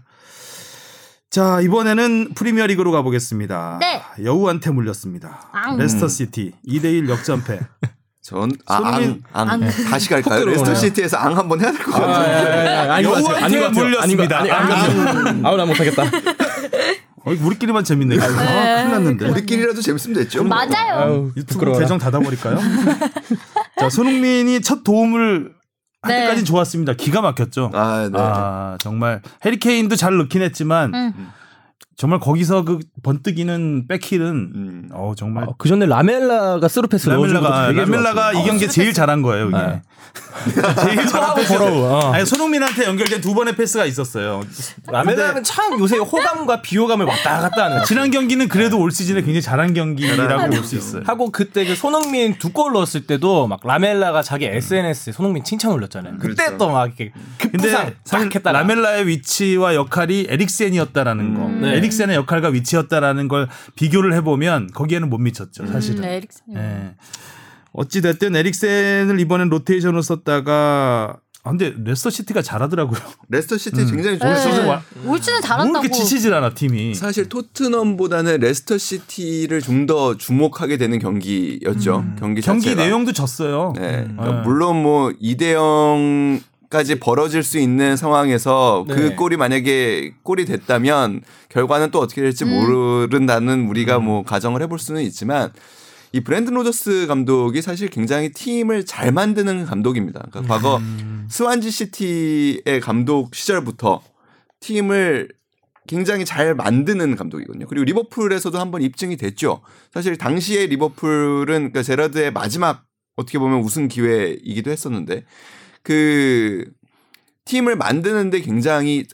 자, 이번에는 프리미어리그로 가보겠습니다. 네. 여우한테 물렸습니다. 앙. 레스터 시티 2대1 역전패. 전 아, 손흥민- 앙, 앙. 앙. 다시 갈까요? 훅 레스터. 시티에서 앙 한번 해야 될 것 같아요. 같아요. 물렸습니다. 아우 나 못하겠다. 어, 우리끼리만 재밌네. 아, 큰일 났는데. 우리끼리라도 재밌으면 됐죠. 뭐. 맞아요. 유튜브 부끄러워. 계정 닫아버릴까요? 자, 손흥민이 첫 도움을 할 네. 때까지 좋았습니다. 기가 막혔죠. 아, 네. 아, 정말 해리케인도 잘 넣긴 했지만 음. 정말 거기서 그 번뜩이는 백힐은 음. 어 정말 그 전에 라멜라가 스루 패스 라멜라가 되게 라멜라가 좋았어요. 이 경기 에 제일 잘한 거예요. 이게 네. 제일 패스. 더러워. 어. 아니 손흥민한테 연결된 두 번의 패스가 있었어요. 라멜라는 참 요새 호감과 비호감을 왔다 갔다 하는 거 지난 경기는 그래도 올 시즌에 굉장히 잘한 경기라고 볼 수 있어요. 하고 그때 그 손흥민 두 골 넣었을 때도 막 라멜라가 자기 SNS에 손흥민 칭찬 올렸잖아요. 그때 그렇죠. 또막 이렇게 근데 급부상 사실 딱 했다. 라멜라의 위치와 역할이 에릭센이었다라는 거, 네. 에릭센의 역할과 위치였다라는 걸 비교를 해보면 거기에는 못 미쳤죠, 사실은. 음, 에릭센. 예. 어찌 됐든 에릭센을 이번엔 로테이션으로 썼다가 아, 근데 레스터 시티가 잘하더라고요. 레스터 시티 굉장히 좋은 네. 시즌. 와- 올 시즌 뭐 잘한다고. 이렇게 지치질 않아 팀이. 사실 토트넘보다는 레스터 시티를 좀 더 주목하게 되는 경기였죠. 경기 경기 자체가. 내용도 졌어요. 네. 음. 그러니까 네. 물론 뭐 2대 0 까지 벌어질 수 있는 상황에서 네. 그 골이 만약에 골이 됐다면 결과는 또 어떻게 될지 모른다는 우리가 뭐 가정을 해볼 수는 있지만 이 브랜든 로저스 감독이 사실 굉장히 팀을 잘 만드는 감독입니다. 그러니까 과거 스완지 시티의 감독 시절부터 팀을 굉장히 잘 만드는 감독이거든요. 그리고 리버풀에서도 한번 입증이 됐죠. 사실 당시에 리버풀은 그러니까 제라드의 마지막 어떻게 보면 우승 기회이기도 했었는데 그 팀을 만드는데 굉장히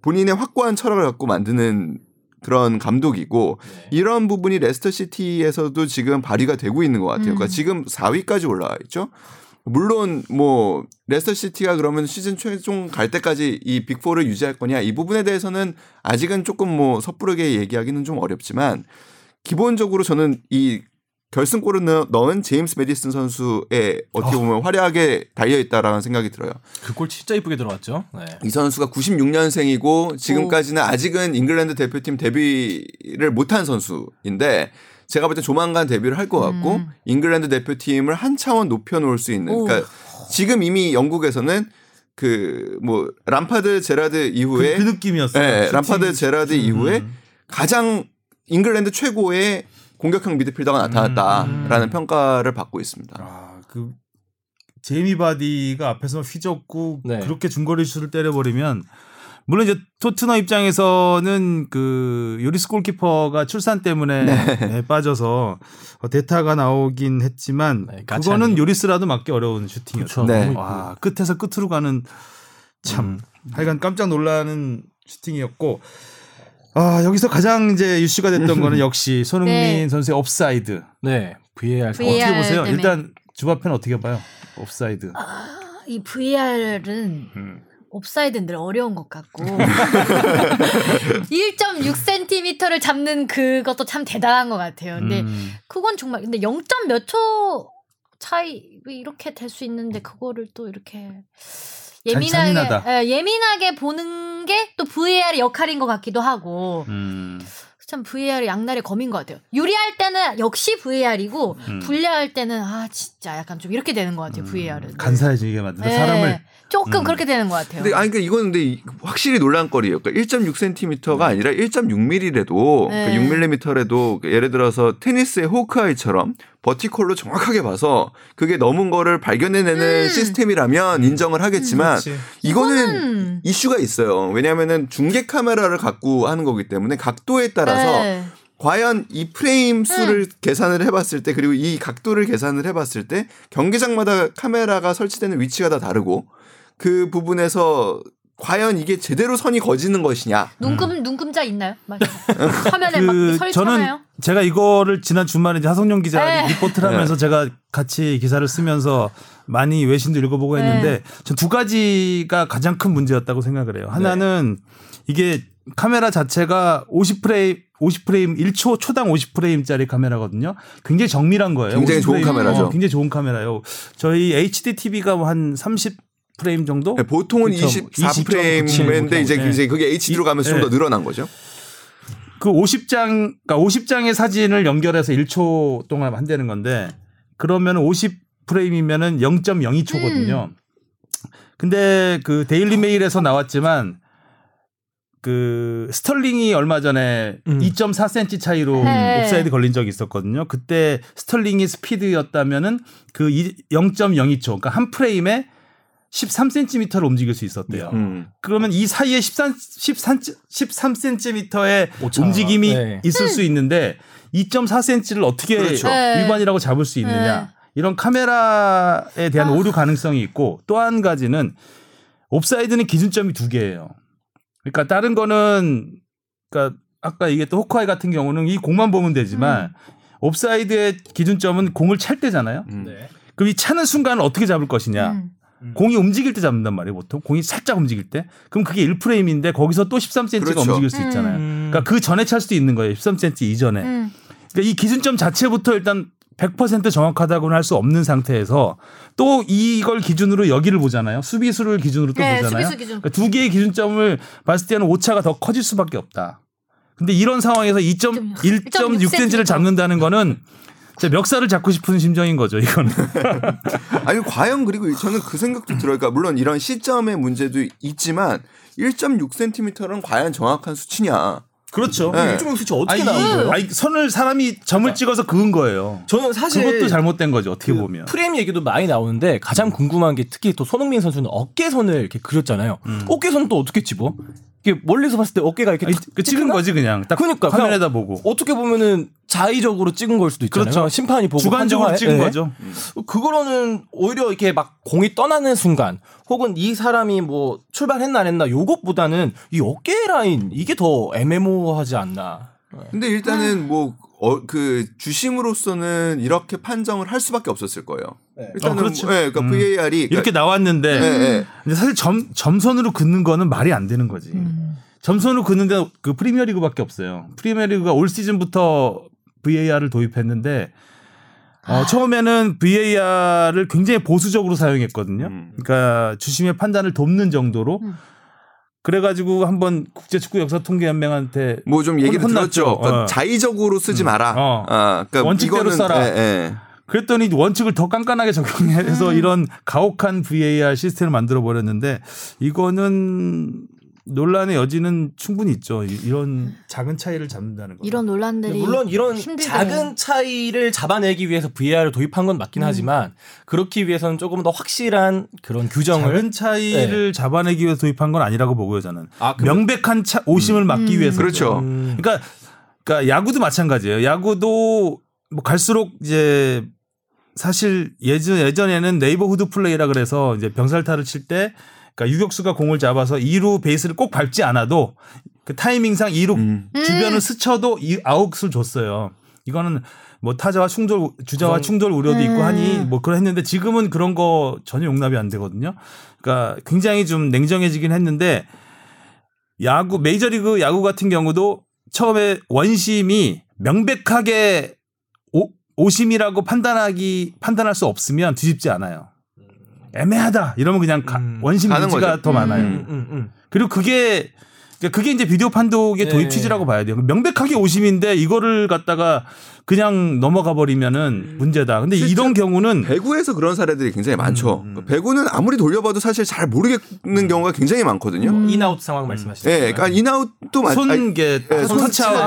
본인의 확고한 철학을 갖고 만드는 그런 감독이고 이런 부분이 레스터 시티에서도 지금 발휘가 되고 있는 것 같아요. 그러니까 음. 지금 4위까지 올라와 있죠. 물론 뭐 레스터 시티가 그러면 시즌 최종 갈 때까지 이 빅4를 유지할 거냐 이 부분에 대해서는 아직은 조금 뭐 섣부르게 얘기하기는 좀 어렵지만 기본적으로 저는 이 결승골을 넣- 넣은 제임스 메디슨 선수의 어떻게 보면 활약에 달려 있다라는 생각이 들어요. 그 골 진짜 이쁘게 들어갔죠. 네. 이 선수가 96년생이고 지금까지는 아직은 잉글랜드 대표팀 데뷔를 못한 선수인데 제가 볼 때 조만간 데뷔를 할 것 같고 음. 잉글랜드 대표팀을 한 차원 높여 놓을 수 있는 오. 그러니까 지금 이미 영국에서는 그 뭐 람파드 제라드 이후에 그, 그 느낌이었어요. 네. 람파드 제라드 이후에 음. 가장 잉글랜드 최고의 공격형 미드필더가 나타났다라는 음. 평가를 받고 있습니다. 아, 그 제이미 바디가 앞에서 휘젓고 네. 그렇게 중거리 슛을 때려버리면 물론 이제 토트넘 입장에서는 그 요리스 골키퍼가 출산 때문에 네, 빠져서 어, 대타가 나오긴 했지만 네, 그거는. 요리스라도 막기 어려운 슈팅이었죠. 네. 와 끝에서 끝으로 가는 참 음. 하여간 깜짝 놀라는 슈팅이었고 아 여기서 가장 이제 이슈가 됐던 거는 역시 손흥민 네. 선수의 옵사이드 네. VAR. VAR. 어떻게 보세요? 때문에. 일단 주바팬 어떻게 봐요? 옵사이드. 이 VR은 음. 옵사이드는 늘 어려운 것 같고 1.6cm를 잡는 그것도 참 대단한 것 같아요. 근데 음. 그건 정말 근데 0. 몇 초 차이 왜 이렇게 될 수 있는데 그거를 또 이렇게 예민하게 잔인하다. 예, 예민하게 보는 게 또 VAR의 역할인 것 같기도 하고 음. 참 VAR이 양날의 검인 것 같아요. 유리할 때는 역시 VAR이고 음. 불리할 때는 아 진짜 약간 좀 이렇게 되는 것 같아요. VAR은 간사해지게 만드는 네. 사람을 조금 음. 그렇게 되는 것 같아요. 근데 아니 그러니까 이거는 근데 이- 확실히 논란거리예요. 그러니까 1.6cm가 아니라 1.6mm래도 네. 6mm래도 예를 들어서 테니스의 호크아이처럼 버티컬로 정확하게 봐서 그게 넘은 거를 발견해내는 음. 시스템이라면 인정을 하겠지만 그렇지. 이거는 이거는 이슈가 있어요. 왜냐하면은 중계 카메라를 갖고 하는 거기 때문에 각도에 따라서 네. 과연 이 프레임 수를 계산을 해봤을 때 그리고 이 각도를 계산을 해봤을 때 경기장마다 카메라가 설치되는 위치가 다 다르고 그 부분에서 과연 이게 제대로 선이 거지는 것이냐. 눈금 눈금자 있나요? 막 화면에 막그 설치나요? 저는 제가 이거를 지난 주말에 이제 하성룡 기자 네. 리포트를 하면서 제가 같이 기사를 쓰면서 많이 외신도 읽어보고 했는데 전두 가지가 가장 큰 문제였다고 생각을 해요. 하나는 이게 카메라 자체가 50프레임 50프레임 1초 초당 50프레임짜리 카메라거든요. 굉장히 정밀한 거예요. 굉장히 50 좋은 프레임. 카메라죠. 어, 굉장히 좋은 카메라요. 저희 HD TV가 한 30 프레임 정도? 네, 보통은 그쵸. 24 프레임인데 이제 네. 이제 그게 HD로 가면서 좀 네. 더 늘어난 거죠. 그 50장, 그러니까 50장의 사진을 연결해서 1초 동안 한다는 건데 그러면 50 프레임이면은 0.02초거든요. 음. 근데 그 데일리 메일에서 나왔지만 그 스털링이 얼마 전에 음. 2.4cm 차이로 네. 옵사이드 걸린 적이 있었거든요. 그때 스털링의 스피드였다면은 그 0.02초, 그러니까 한 프레임에 13cm를 움직일 수 있었대요. 음. 그러면 이 사이에 13, 13, 13cm의 오차. 움직임이 네. 있을 수 있는데 2.4cm를 어떻게 그렇죠. 네. 일반이라고 잡을 수 있느냐. 이런 카메라에 대한 아. 오류 가능성이 있고 또 한 가지는 옵사이드는 기준점이 두 개예요. 그러니까 다른 거는 그러니까 아까 얘기했던 호크아이 같은 경우는 이 공만 보면 되지만 옵사이드의 기준점은 공을 찰 때잖아요. 음. 네. 그럼 이 차는 순간을 어떻게 잡을 것이냐. 음. 공이 움직일 때 잡는단 말이에요, 보통. 공이 살짝 움직일 때. 그럼 그게 1프레임인데 거기서 또 13cm가 그렇죠. 움직일 수 있잖아요. 음. 그러니까 그 전에 찰 수도 있는 거예요. 13cm 이전에. 음. 그러니까 이 기준점 자체부터 일단 100% 정확하다고는 할 수 없는 상태에서 또 이걸 기준으로 여기를 보잖아요. 수비수를 기준으로 또 네, 보잖아요. 수비수 기준. 그러니까 두 개의 기준점을 봤을 때는 오차가 더 커질 수밖에 없다. 근데 이런 상황에서 2.1.6cm를 잡는다는 거는 진짜 멱살을 잡고 싶은 심정인 거죠, 이거는. 아니 과연 그리고 저는 그 생각도 들어요. 그러니까 물론 이런 시점의 문제도 있지만 1.6cm는 과연 정확한 수치냐? 그렇죠. 네. 요즘 수치 어떻게 나온 거예요? 아니, 선을 사람이 점을 찍어서 그은 거예요. 저는 사실 그것도 잘못된 거죠. 어떻게 그 보면. 프레임 얘기도 많이 나오는데 가장 궁금한 게 특히 또 손흥민 선수는 어깨선을 이렇게 그렸잖아요. 어깨선 또 어떻게 집어? 이게 멀리서 봤을 때 어깨가 이렇게 아니, 탁그 찍은? 거지 그냥. 딱 그러니까, 화면에다 보고. 어떻게 보면은 자의적으로 찍은 걸 수도 있잖아요. 그렇죠. 심판이 보고 주관적으로. 찍은 네. 거죠. 그거로는 오히려 이렇게 막 공이 떠나는 순간 혹은 이 사람이 뭐 출발했나 안 했나 요것보다는 이 어깨 라인 이게 더 애매모호하지 않나. 근데 일단은 뭐 그 주심으로서는 이렇게 판정을 할 수밖에 없었을 거예요. 일단은 어, 그렇죠. 뭐, 예, 그러니까 음. VAR이 이렇게 나왔는데 예, 예. 근데 사실 점 점선으로 긋는 거는 말이 안 되는 거지. 음. 점선으로 긋는데 그 프리미어리그밖에 없어요. 프리미어리그가 올 시즌부터 VAR을 도입했는데 어, 아. 처음에는 VAR을 굉장히 보수적으로 사용했거든요. 음. 그러니까 주심의 판단을 돕는 정도로. 음. 그래가지고 한번 국제축구 역사통계연맹한테 뭐 좀 얘기를 혼났죠. 들었죠. 그러니까 어. 자의적으로 쓰지 마라. 어. 아, 그러니까 원칙대로 이거는- 써라. 예, 예. 그랬더니 원칙을 더 깐깐하게 적용해서 음. 이런 가혹한 VAR 시스템을 만들어 버렸는데 이거는 논란의 여지는 충분히 있죠. 이- 이런 작은 차이를 잡는다는 거. 이런 논란들이 물론 이런 힘들죠. 작은 차이를 잡아내기 위해서 VAR을 도입한 건 맞긴 음. 하지만 그렇기 위해서는 조금 더 확실한 그런 규정을 작은 차이를 잡아내기 위해서 도입한 건 아니라고 보고요, 저는. 아? 명백한 차, 오심을 막기 음. 위해서. 그렇죠. 음. 그러니까, 그러니까 야구도 마찬가지예요. 야구도 뭐 갈수록 이제 사실 예전 예전에는 neighborhood 플레이라 그래서 이제 병살타를 칠때 그러니까 유격수가 공을 잡아서 2루 베이스를 꼭 밟지 않아도 그 타이밍상 2루 음. 주변을 스쳐도 이 아웃을 줬어요. 이거는 뭐 타자와 충돌 주자와 그건- 충돌 우려도 있고 음. 하니 뭐 그런 했는데 지금은 그런 거 전혀 용납이 안 되거든요. 그러니까 굉장히 좀 냉정해지긴 했는데 야구 메이저리그 야구 같은 경우도 처음에 원심이 명백하게 오, 오심이라고 판단하기 판단할 수 없으면 뒤집지 않아요. 애매하다 이러면 그냥 가- 음. 원심 유지가. 더 많아요. 음, 음, 음. 그리고 그게 그러니까 그게 이제 비디오 판독의 도입 네. 취지라고 봐야 돼요. 명백하게 오심인데 이거를 갖다가 그냥 넘어가 버리면은 문제다. 근데 이런 경우는 배구에서 그런 사례들이 굉장히 많죠. 음. 배구는 아무리 돌려봐도 사실 잘 모르겠는 경우가 굉장히 많거든요. 음. 인아웃 상황 말씀하시죠. 예, 그러니까 인아웃도 마- 아니, 손게 예, 손 터치, 아.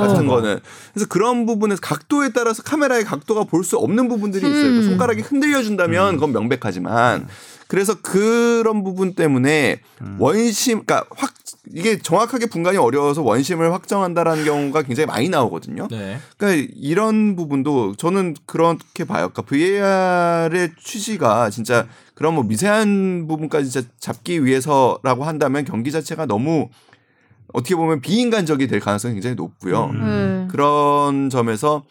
같은 거는 그래서 그런 부분에서 각도에 따라서 카메라의 각도가 볼 수 없는 부분들이 있어요. 음. 그 손가락이 흔들려 준다면 그건 명백하지만 그래서 그런 부분 때문에 원심, 그러니까 확 이게 정확하게 분간이 어려워서 원심을 확정한다라는 경우가 굉장히 많이 나오거든요. 네. 그러니까 이런 부분도 저는 그렇게 봐요. 그러니까 VAR의 취지가 진짜 그런 뭐 미세한 부분까지 진짜 잡기 위해서라고 한다면 경기 자체가 너무 어떻게 보면 비인간적이 될 가능성이 굉장히 높고요. 음. 음. 그런 점에서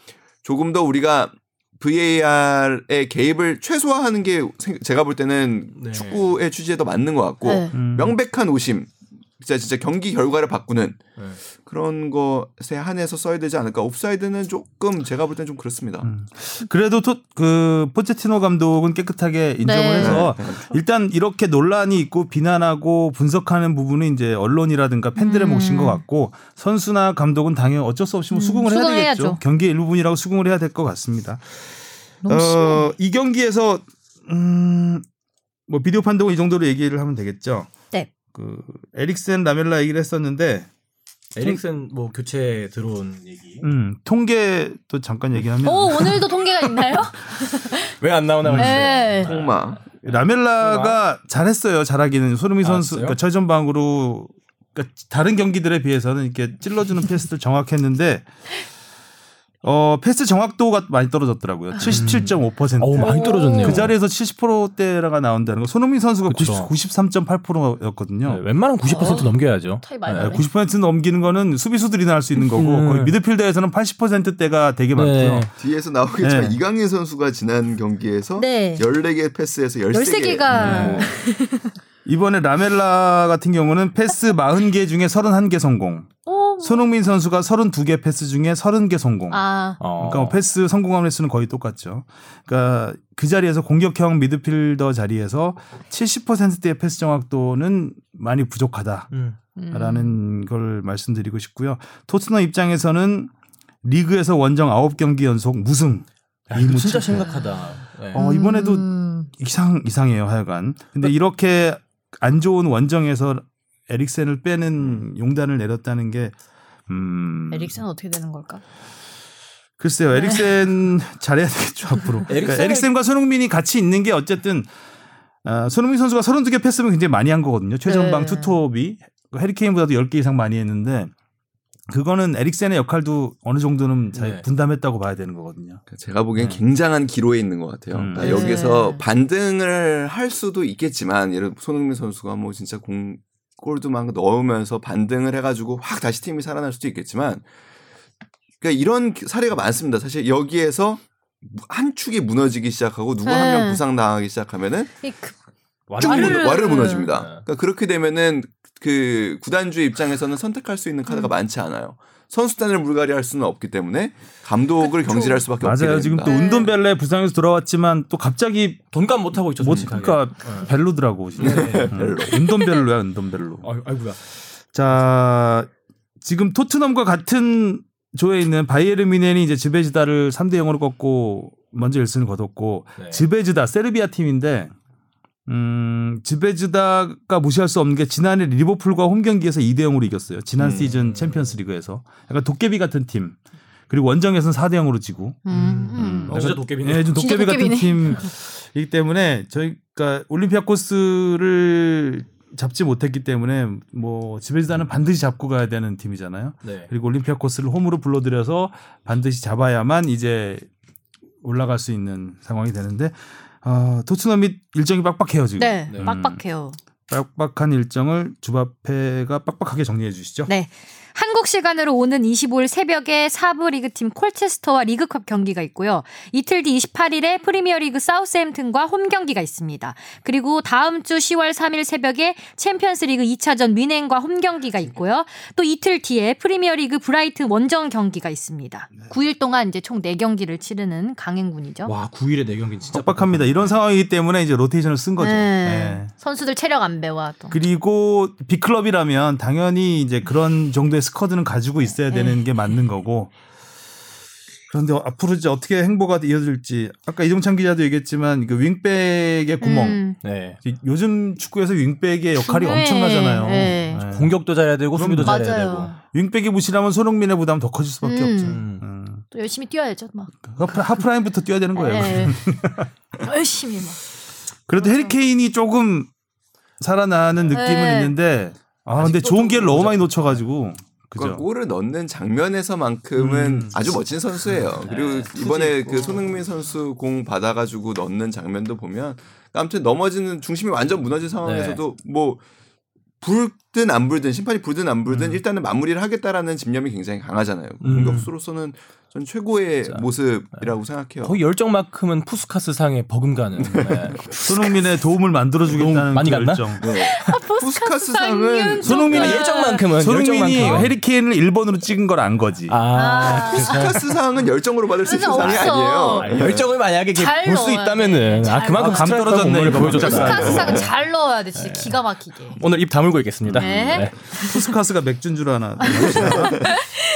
조금 더 우리가 VAR의 개입을 최소화하는 게 생- 제가 볼 때는 네. 축구의 취지에 더 맞는 것 같고 네. 음. 명백한 오심 진짜 진짜 경기 결과를 바꾸는 네. 그런 것에 한해서 써야 되지 않을까. 옵사이드는 조금 제가 볼 땐 좀 그렇습니다. 음. 그래도 토, 그 포체티노 감독은 깨끗하게 인정을 네. 해서 일단 이렇게 논란이 있고 비난하고 분석하는 부분은 이제 언론이라든가 팬들의 음. 몫인 것 같고 선수나 감독은 당연히 어쩔 수 없이 뭐 음, 수긍을 해야 수긍해야죠. 되겠죠. 경기의 일부분이라고 수긍을 해야 될 것 같습니다. 어, 이 경기에서 음, 뭐 비디오 판독은 이 정도로 얘기를 하면 되겠죠. 네. 그 에릭센 라멜라 얘기를 했었는데 에릭슨 뭐 교체 들어온 얘기. 음, 통계도 잠깐 얘기하면 오 오늘도 통계가 있나요? 왜 안 나오나 했어요. 네. 통마. 라멜라가 잘했어요. 잘하기는 소름이 선수? 그러니까 최전방으로 그러니까 다른 경기들에 비해서는 이렇게 찔러주는 패스들 정확했는데 어 패스 정확도가 많이 떨어졌더라고요. 77.5%. 어우 많이 떨어졌네요. 그 자리에서 70%대가 나온다는 거. 손흥민 선수가 그쵸. 93.8%였거든요. 네, 웬만하면 90% 어. 넘겨야죠. 차이 많이 네, 나네. 90% 넘기는 거는 수비수들이나 할 수 있는 거고 음. 거의 미드필더에서는 80%대가 되게 많고요. 네. 뒤에서 나오겠지만 네. 이강인 선수가 지난 경기에서 네. 14개 패스에서 13개. 13개가 이번에 라멜라 같은 경우는 패스 40개 중에 31개 성공. 오. 손흥민 선수가 32개 패스 중에 30개 성공. 아 어. 그러니까 뭐 패스 성공함 횟수는 거의 똑같죠. 그러니까 그 자리에서 공격형 미드필더 자리에서 70%대의 패스 정확도는 많이 부족하다라는 음. 걸 말씀드리고 싶고요. 토트넘 입장에서는 리그에서 원정 9경기 연속 무승. 야, 이거 이무치. 진짜 심각하다. 네. 어, 이번에도 음. 이상 이상해요 하여간. 근데 이렇게 안 좋은 원정에서 에릭센을 빼는 용단을 내렸다는 게 음. 에릭슨 어떻게 되는 걸까? 글쎄요, 에릭센 잘해야 되겠죠 앞으로. 그러니까 에릭센과 손흥민이 같이 있는 게 어쨌든 아, 손흥민 선수가 32개 패스면 굉장히 많이 한 거거든요. 최전방 네. 투톱이 해리케인보다도 10개 이상 많이 했는데 그거는 에릭센의 역할도 어느 정도는 잘 네. 분담했다고 봐야 되는 거거든요. 그러니까 제가 보기엔 네. 굉장한 기로에 있는 것 같아요. 음. 그러니까 네. 여기서 반등을 할 수도 있겠지만 예를 손흥민 선수가 뭐 진짜 공 골도 막 넣으면서 반등을 해가지고 확 다시 팀이 살아날 수도 있겠지만 그러니까 이런 사례가 많습니다. 사실 여기에서 한 축이 무너지기 시작하고 누구 한명 네. 부상 당하기 시작하면은 쭉 와르르. 무너, 와르르 무너집니다. 네. 그러니까 그렇게 되면은 그 구단주의 입장에서는 선택할 수 있는 카드가 많지 않아요. 선수단을 물갈이할 수는 없기 때문에 감독을 그쵸. 경질할 수밖에 없게 맞아요. 지금 또 네. 운돈벨레 부상에서 돌아왔지만 또 갑자기 돈값 못 하고 있죠. 못. 그러니까 네. 벨로더라고. 진짜. 음. 운돈벨로야 운돈벨로. 아이- 아이고야. 자, 지금 토트넘과 같은 조에 있는 바이에른 뮌헨이 이제 즈베즈다를 3대 0으로 꺾고 먼저 1승을 거뒀고 네. 즈베즈다 세르비아 팀인데 음, 즈베즈다가 무시할 수 없는 게 지난해 리버풀과 홈 경기에서 2대 0으로 이겼어요. 지난 음. 시즌 챔피언스 리그에서. 약간 도깨비 같은 팀. 그리고 원정에서는 4대 0으로 지고. 음, 음. 어, 진짜 도깨비네. 예, 좀 도깨비 같은. 팀이기 때문에 저희가 올림피아코스를 잡지 못했기 때문에 뭐 지베즈다는 반드시 잡고 가야 되는 팀이잖아요. 네. 그리고 올림피아 코스를 홈으로 불러들여서 반드시 잡아야만 이제 올라갈 수 있는 상황이 되는데 어, 토트넘이 일정이 빡빡해요 지금. 네, 네. 빡빡해요. 빡빡한 일정을 주바페가 빡빡하게 정리해 주시죠. 네. 한국 시간으로 오는 25일 새벽에 사부 리그팀 콜체스터와 리그컵 경기가 있고요. 이틀 뒤 28일에 프리미어리그 사우스햄튼과 홈 경기가 있습니다. 그리고 다음 주 10월 3일 새벽에 챔피언스리그 2차전 뮌헨과 홈 경기가 있고요. 또 이틀 뒤에 프리미어리그 브라이튼 원정 경기가 있습니다. 9일 동안 이제 총 4경기를 치르는 강행군이죠. 와 9일에 4경기 진짜 빡빡합니다. 이런 상황이기 때문에 이제 로테이션을 쓴 거죠. 네. 네. 선수들 체력 안 배워 또. 그리고 빅클럽이라면 당연히 이제 그런 정도의 스쿼드는 가지고 있어야 되는 네. 게 맞는 거고. 그런데 앞으로 이제 어떻게 행보가 이어질지 아까 이종찬 기자도 얘기했지만 그 윙백의 구멍 음. 네. 요즘 축구에서 윙백의 역할이 네. 엄청나잖아요. 네. 네. 공격도 잘해야 되고 수비도 그럼 잘해야 되고. 맞아요. 윙백이 무시하면 손흥민의 부담 더 커질 수밖에 음. 없죠. 음. 음. 또 열심히 뛰어야죠, 막. 하프- 하프라인부터 뛰어야 되는 거예요. 네. 열심히 막. 그래도 해리케인이 조금 살아나는 느낌은 네. 있는데 아 근데 좋은 좀 기회를 너무 많이 놓쳐가지고 그러니까. 골을 넣는 장면에서만큼은 음. 아주 멋진 선수예요. 그리고 네, 이번에. 그 손흥민 선수 공 받아가지고 넣는 장면도 보면 아무튼 넘어지는 중심이 완전 무너진 상황에서도 뭐 불든 안 불든 심판이 불든 안 불든 음. 일단은 마무리를 하겠다라는 집념이 굉장히 강하잖아요. 음. 공격수로서는 전 최고의 진짜. 모습이라고 생각해요. 거의 열정만큼은 푸스카스 상에 버금가는. 네. 손흥민의 도움을 만들어 주겠다는 도움 많이 그 갔나? 열정. 네. 푸스카스 상은 상은 손흥민이 아, 열정만큼은 손흥민이. 해리 케인을 1번으로 찍은 걸 안 거지. 아, 푸스카스 상은 열정으로 받을 수 있는 상이. 아니에요. 열정을 만약에 잘볼수 있다면은 돼. 아잘 그만큼. 스트라이커 감 떨어졌네, 몸을 이거 보여줬다. 스카스 상은 잘 넣어야 돼. 진짜 기가 막히게. 오늘 입 다물고 있겠습니다. 네. 푸스카스가 맥주인 줄 아나.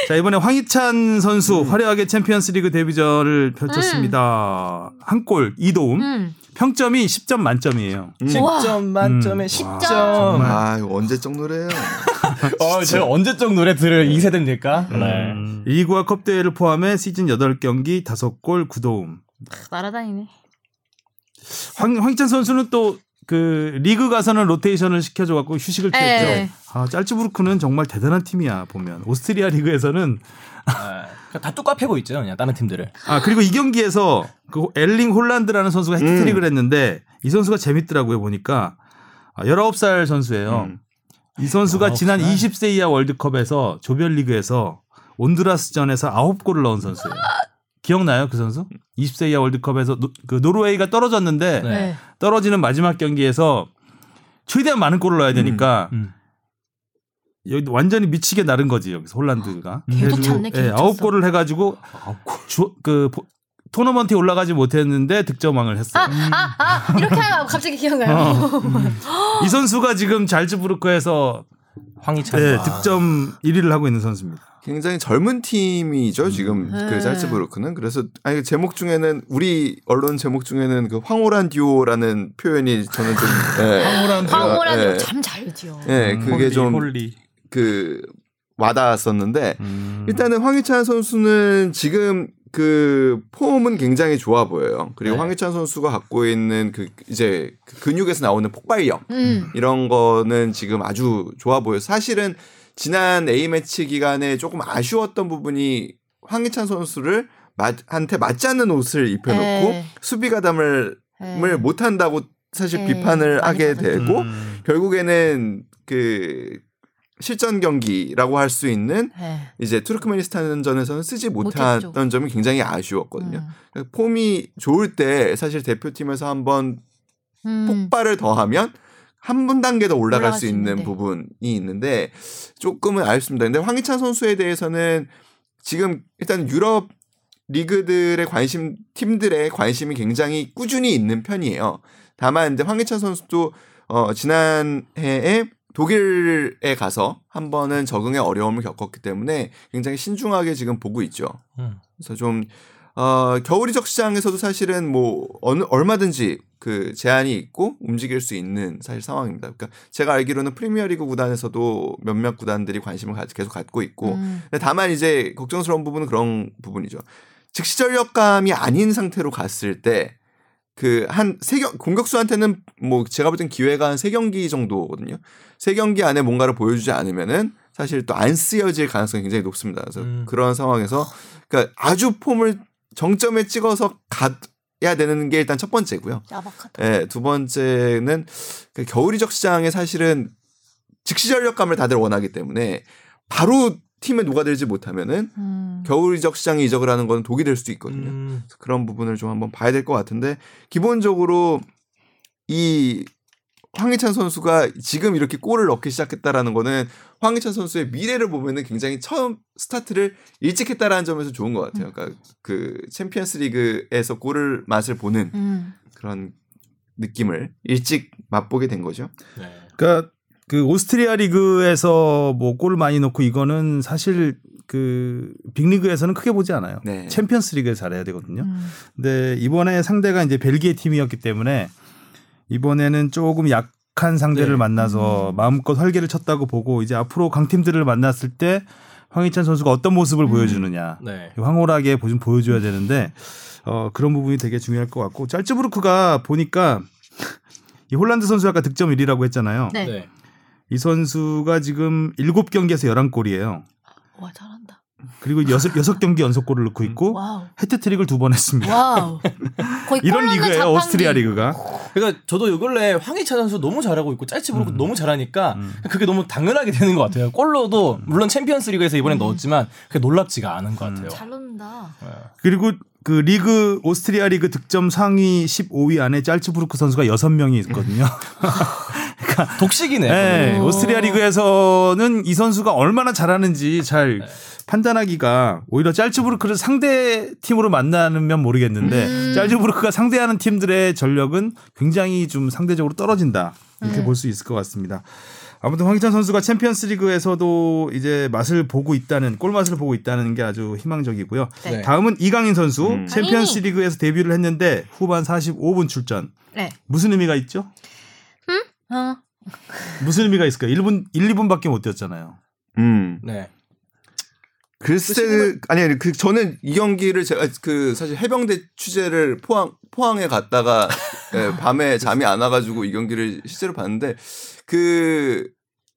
자 이번에 황희찬 선수 화려하게 챔피언스 리그 데뷔전을 펼쳤습니다. 한골 2도움. 음. 평점이 10점 만점이에요. 10점 만점에 음. 10점. 아, 이거 언제적 노래예요? 어, 제가 언제적 노래 들을 2세대입니까? 네. 음. 리그와 컵 대회를 포함해 시즌 8경기 5골 9도움. 날아다니네. 황, 황희찬 선수는 또 그 리그 가서는 로테이션을 시켜줘 갖고 휴식을 네. 취했죠. 아, 짤츠부르크는 정말 대단한 팀이야 보면 오스트리아 리그에서는 네. 다 똑같아 보이죠, 그냥 다른 팀들을. 아 그리고 이 경기에서 그 엘링 홀란드라는 선수가 해트트릭을 음. 했는데 이 선수가 재밌더라고요 보니까 아, 19살 선수예요. 음. 이 선수가 19살. 지난 20세 이하 월드컵에서 조별리그에서 온두라스전에서 9골을 넣은 선수예요. 기억나요 그 선수? 20세 이하 월드컵에서 노, 그 노르웨이가 떨어졌는데 네. 네. 떨어지는 마지막 경기에서 최대한 많은 골을 넣어야 되니까 음. 여기 완전히 미치게 나른 거지 여기서 홀란드가. 계속 찼네, 계속 예, 찼어. 아홉 골을 해가지고 주, 그 보- 토너먼트에 올라가지 못했는데 득점왕을 했어요. 아, 아, 이렇게 하면 갑자기 기억나요. 어. 이 선수가 지금 잘츠부르크에서 황희찬. 네, 아. 득점 1위를 하고 있는 선수입니다. 굉장히 젊은 팀이죠 지금 네. 그 잘츠부르크는 그래서 아니 제목 중에는 우리 언론 제목 중에는 그 황홀한 듀오라는 표현이 저는 좀 예, 황홀한 황홀한 예. 참 잘 지어. 예, 음, 그게 홀리, 좀 홀리. 그 와닿았었는데 음. 일단은 황희찬 선수는 지금 그 폼은 굉장히 좋아 보여요. 그리고 네. 황희찬 선수가 갖고 있는 그 이제 그 근육에서 나오는 폭발력 음. 이런 거는 지금 아주 좋아 보여요. 사실은 지난 A 매치 기간에 조금 아쉬웠던 부분이 황희찬 선수를 맞, 한테 맞지 않는 옷을 입혀놓고 네. 수비 가담을 네. 못 한다고 사실 네, 비판을 하게. 되고 음. 결국에는 그 실전 경기라고 할 수 있는 네. 이제 투르크메니스탄전에서는 쓰지 못했죠. 못했던 점이 굉장히 아쉬웠거든요. 음. 그러니까 폼이 좋을 때 사실 대표팀에서 한번 음. 폭발을 더하면 한 분 단계 더 올라갈 올라갈 수수 있는. 부분이 있는데 조금은 아쉽습니다. 근데 황희찬 선수에 대해서는 지금 일단 유럽 리그들의 관심 팀들의 관심이 굉장히 꾸준히 있는 편이에요. 다만 이제 황희찬 선수도 어 지난 해에 독일에 가서 한 번은 적응에 어려움을 겪었기 때문에 굉장히 신중하게 지금 보고 있죠. 음. 그래서 좀 어, 겨울 이적 시장에서도 사실은 뭐 어느 얼마든지 그 제한이 있고 움직일 수 있는 사실 상황입니다. 그러니까 제가 알기로는 프리미어리그 구단에서도 몇몇 구단들이 관심을 가- 계속 갖고 있고 음. 근데 다만 이제 걱정스러운 부분은 그런 부분이죠. 즉시 전력감이 아닌 상태로 갔을 때 그 한 세 경 공격수한테는 뭐 제가 볼 땐 기회가 한 세 경기 정도거든요. 세 경기 안에 뭔가를 보여주지 않으면은 사실 또 안 쓰여질 가능성이 굉장히 높습니다. 그래서 음. 그런 상황에서 그러니까 아주 폼을 정점에 찍어서 가야 되는 게 일단 첫 번째고요. 야박하다. 예, 두 번째는 그 겨울 이적 시장에 사실은 즉시 전력감을 다들 원하기 때문에 바로 팀에 녹아들지 못하면은 음. 겨울 이적 시장에 이적을 하는 건 독이 될 수도 있거든요. 음. 그런 부분을 좀 한번 봐야 될 것 같은데 기본적으로 이 황희찬 선수가 지금 이렇게 골을 넣기 시작했다라는 거는 황희찬 선수의 미래를 보면은 굉장히 처음 스타트를 일찍 했다라는 점에서 좋은 것 같아요. 그러니까 그 챔피언스 리그에서 골을 맛을 보는 음. 그런 느낌을 일찍 맛보게 된 거죠. 네. 그러니까 그 오스트리아 리그에서 뭐 골을 많이 넣고 이거는 사실 그 빅리그에서는 크게 보지 않아요. 네. 챔피언스 리그에 잘해야 되거든요. 음. 근데 이번에 상대가 이제 벨기에 팀이었기 때문에 이번에는 조금 약한 상대를 네. 만나서 마음껏 활개를 쳤다고 보고 이제 앞으로 강팀들을 만났을 때 황희찬 선수가 어떤 모습을 보여주느냐 네. 황홀하게 보- 좀 보여줘야 되는데 어, 그런 부분이 되게 중요할 것 같고 짤츠부르크가 보니까 이 홀란드 선수 아까 득점 1위라고 했잖아요. 네. 네. 이 선수가 지금 7경기에서 11골이에요. 와. 그리고 6, 6경기 연속골을 넣고 있고 와우. 해트트릭을 두 번 했습니다. 이런 리그예요. 자판기. 오스트리아 리그가. 그러니까 저도 요 근래 황희찬 선수 너무 잘하고 있고 짤츠부르크 음. 너무 잘하니까 그게 너무 당연하게 되는 것 같아요. 골로도 물론 챔피언스 리그에서 이번에 넣었지만 그게 놀랍지가 않은 것 같아요. 잘 넣는다. 그리고 그 리그 오스트리아 리그 득점 상위 15위 안에 짤츠부르크 선수가 6명이 있거든요. 독식이네. 네, 오. 오스트리아 리그에서는 이 선수가 얼마나 잘하는지 잘 네. 판단하기가 오히려 짤츠부르크를 상대 팀으로 만나면 모르겠는데 음. 짤츠부르크가 상대하는 팀들의 전력은 굉장히 좀 상대적으로 떨어진다 이렇게 음. 볼수 있을 것 같습니다. 아무튼 황희찬 선수가 챔피언스리그에서도 이제 맛을 보고 있다는 골 맛을 보고 있다는 게 아주 희망적이고요. 네. 다음은 이강인 선수 음. 챔피언스리그에서 데뷔를 했는데 후반 45분 출전 네. 무슨 의미가 있죠? 어. 무슨 의미가 있을까요? 1분 1, 2분밖에 못 뛰었잖아요. 음. 네. 글쎄 아니 아니 그 저는 이 경기를 제가 그 사실 해병대 취재를 포항 포항에 갔다가 예, 밤에 잠이 안 와가지고 이 경기를 실제로 봤는데 그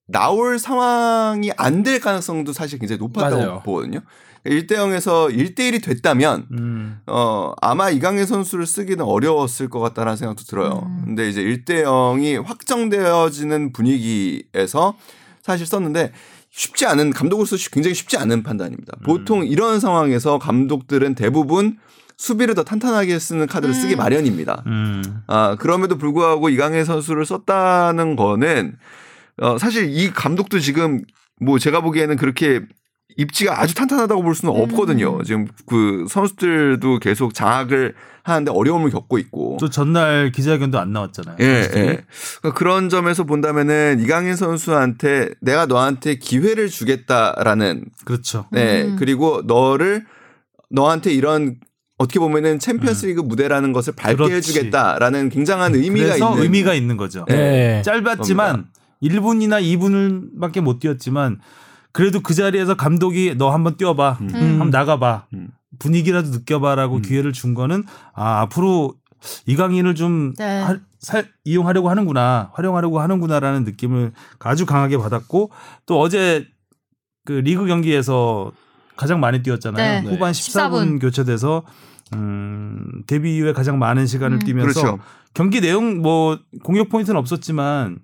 나올 상황이 안 될 가능성도 사실 굉장히 높았다고 맞아요. 보거든요. 1대 0에서 1대 1이 됐다면 음. 어 아마 이강인 선수를 쓰기는 어려웠을 것 같다는 생각도 들어요. 음. 근데 이제 1대 0이 확정되어지는 분위기에서 사실 썼는데 쉽지 않은 감독으로서 굉장히 쉽지 않은 판단입니다. 보통 이런 상황에서 감독들은 대부분 수비를 더 탄탄하게 쓰는 카드를 쓰기 음. 마련입니다. 음. 아, 그럼에도 불구하고 이강인 선수를 썼다는 거는 어, 사실 이 감독도 지금 뭐 제가 보기에는 그렇게 입지가 아주 탄탄하다고 볼 수는 음. 없거든요. 지금 그 선수들도 계속 장악을 하는데 어려움을 겪고 있고. 또 전날 기자회견도 안 나왔잖아요. 예, 선수들이. 예. 그러니까 그런 점에서 본다면은 이강인 선수한테 내가 너한테 기회를 주겠다라는 그렇죠. 네 음. 그리고 너를 너한테 이런 어떻게 보면은 챔피언스리그 무대라는 것을 밟게 음. 그렇지. 해주겠다라는 굉장한 의미가 그래서 있는 의미가 있는 거죠. 네. 짧았지만 1분이나 2분밖에 못 뛰었지만 그래도 그 자리에서 감독이 너 한번 뛰어봐, 음. 한번 나가봐, 음. 분위기라도 느껴봐라고 음. 기회를 준 거는 아 앞으로 이강인을 좀 네. 하- 살- 이용하려고 하는구나, 활용하려고 하는구나라는 느낌을 아주 강하게 받았고 또 어제 그 리그 경기에서 가장 많이 뛰었잖아요. 네. 후반 14 14분 분. 교체돼서 음, 데뷔 이후에 가장 많은 시간을 음. 뛰면서 그렇죠. 경기 내용 뭐 공격 포인트는 없었지만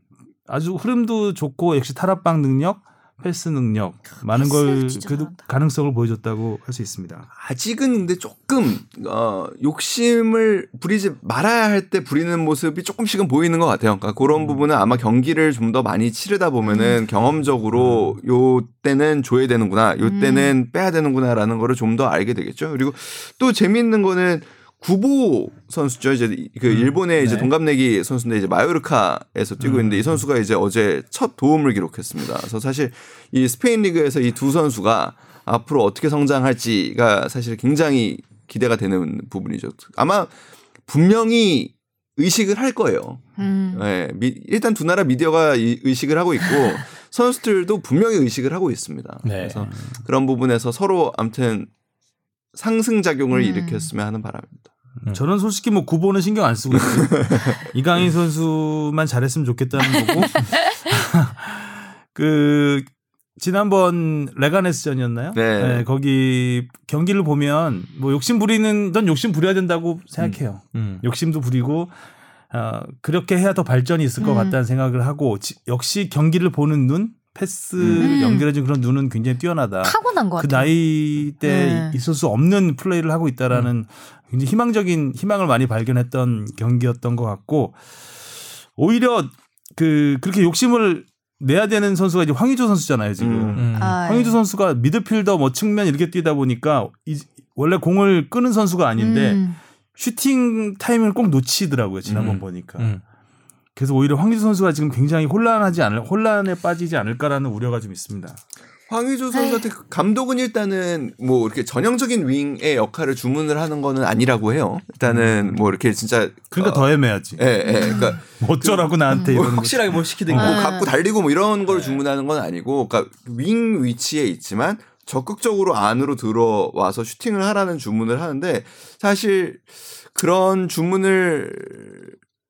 아주 흐름도 좋고 역시 탈압박 능력, 패스 능력 많은 걸 그래도 잘한다. 가능성을 보여줬다고 할 수 있습니다. 아직은 근데 조금 어 욕심을 부리지 말아야 할 때 부리는 모습이 조금씩은 보이는 것 같아요. 그러니까 그런 음. 부분은 아마 경기를 좀 더 많이 치르다 보면은 경험적으로 요 때는 줘야 되는구나, 요 음. 때는 빼야 되는구나라는 거를 좀 더 알게 되겠죠. 그리고 또 재미있는 거는 구보 선수죠. 이제 그 음, 일본의 이제 네. 동갑내기 선수인데 이제 마요르카에서 뛰고 음. 있는데 이 선수가 이제 어제 첫 도움을 기록했습니다. 그래서 사실 이 스페인 리그에서 이 두 선수가 앞으로 어떻게 성장할지가 사실 굉장히 기대가 되는 부분이죠. 아마 분명히 의식을 할 거예요. 음. 예, 미- 일단 두 나라 미디어가 이- 의식을 하고 있고 선수들도 분명히 의식을 하고 있습니다. 네. 그래서 그런 부분에서 서로 아무튼 상승 작용을 음. 일으켰으면 하는 바람입니다. 저는 솔직히 뭐 구보는 신경 안 쓰고 있어요. 이강인 선수만 잘했으면 좋겠다는 거고. 그 지난번 레가네스전이었나요? 네. 거기 경기를 보면 뭐 욕심 부리는 넌 욕심 부려야 된다고 생각해요. 음. 욕심도 부리고 어, 그렇게 해야 더 발전이 있을 것 음. 같다는 생각을 하고 지- 역시 경기를 보는 눈, 패스 음. 연결해준 그런 눈은 굉장히 뛰어나다. 타고난 것 그 같아요. 나이 때 네. 있을 수 없는 플레이를 하고 있다라는 음. 굉장히 희망적인 희망을 많이 발견했던 경기였던 것 같고 오히려 그 그렇게 욕심을 내야 되는 선수가 이제 황의조 선수잖아요 지금. 음. 음. 아, 황의조 선수가 미드필더 뭐 측면 이렇게 뛰다 보니까 이, 원래 공을 끄는 선수가 아닌데 음. 슈팅 타임을 꼭 놓치더라고요 지난번 음. 보니까. 음. 그래서 오히려 황의조 선수가 지금 굉장히 혼란하지 않을 혼란에 빠지지 않을까라는 우려가 좀 있습니다. 황의조 선수한테 그 감독은 일단은 뭐 이렇게 전형적인 윙의 역할을 주문을 하는 거는 아니라고 해요. 일단은 뭐 이렇게 진짜 그러니까 어, 더 애매하지. 예, 예. 그러니까 어쩌라고 나한테 뭐. 확실하게 뭘 시키든가. 뭐 네. 갖고 달리고 뭐 이런 걸 주문하는 건 아니고 그러니까 윙 위치에 있지만 적극적으로 안으로 들어와서 슈팅을 하라는 주문을 하는데 사실 그런 주문을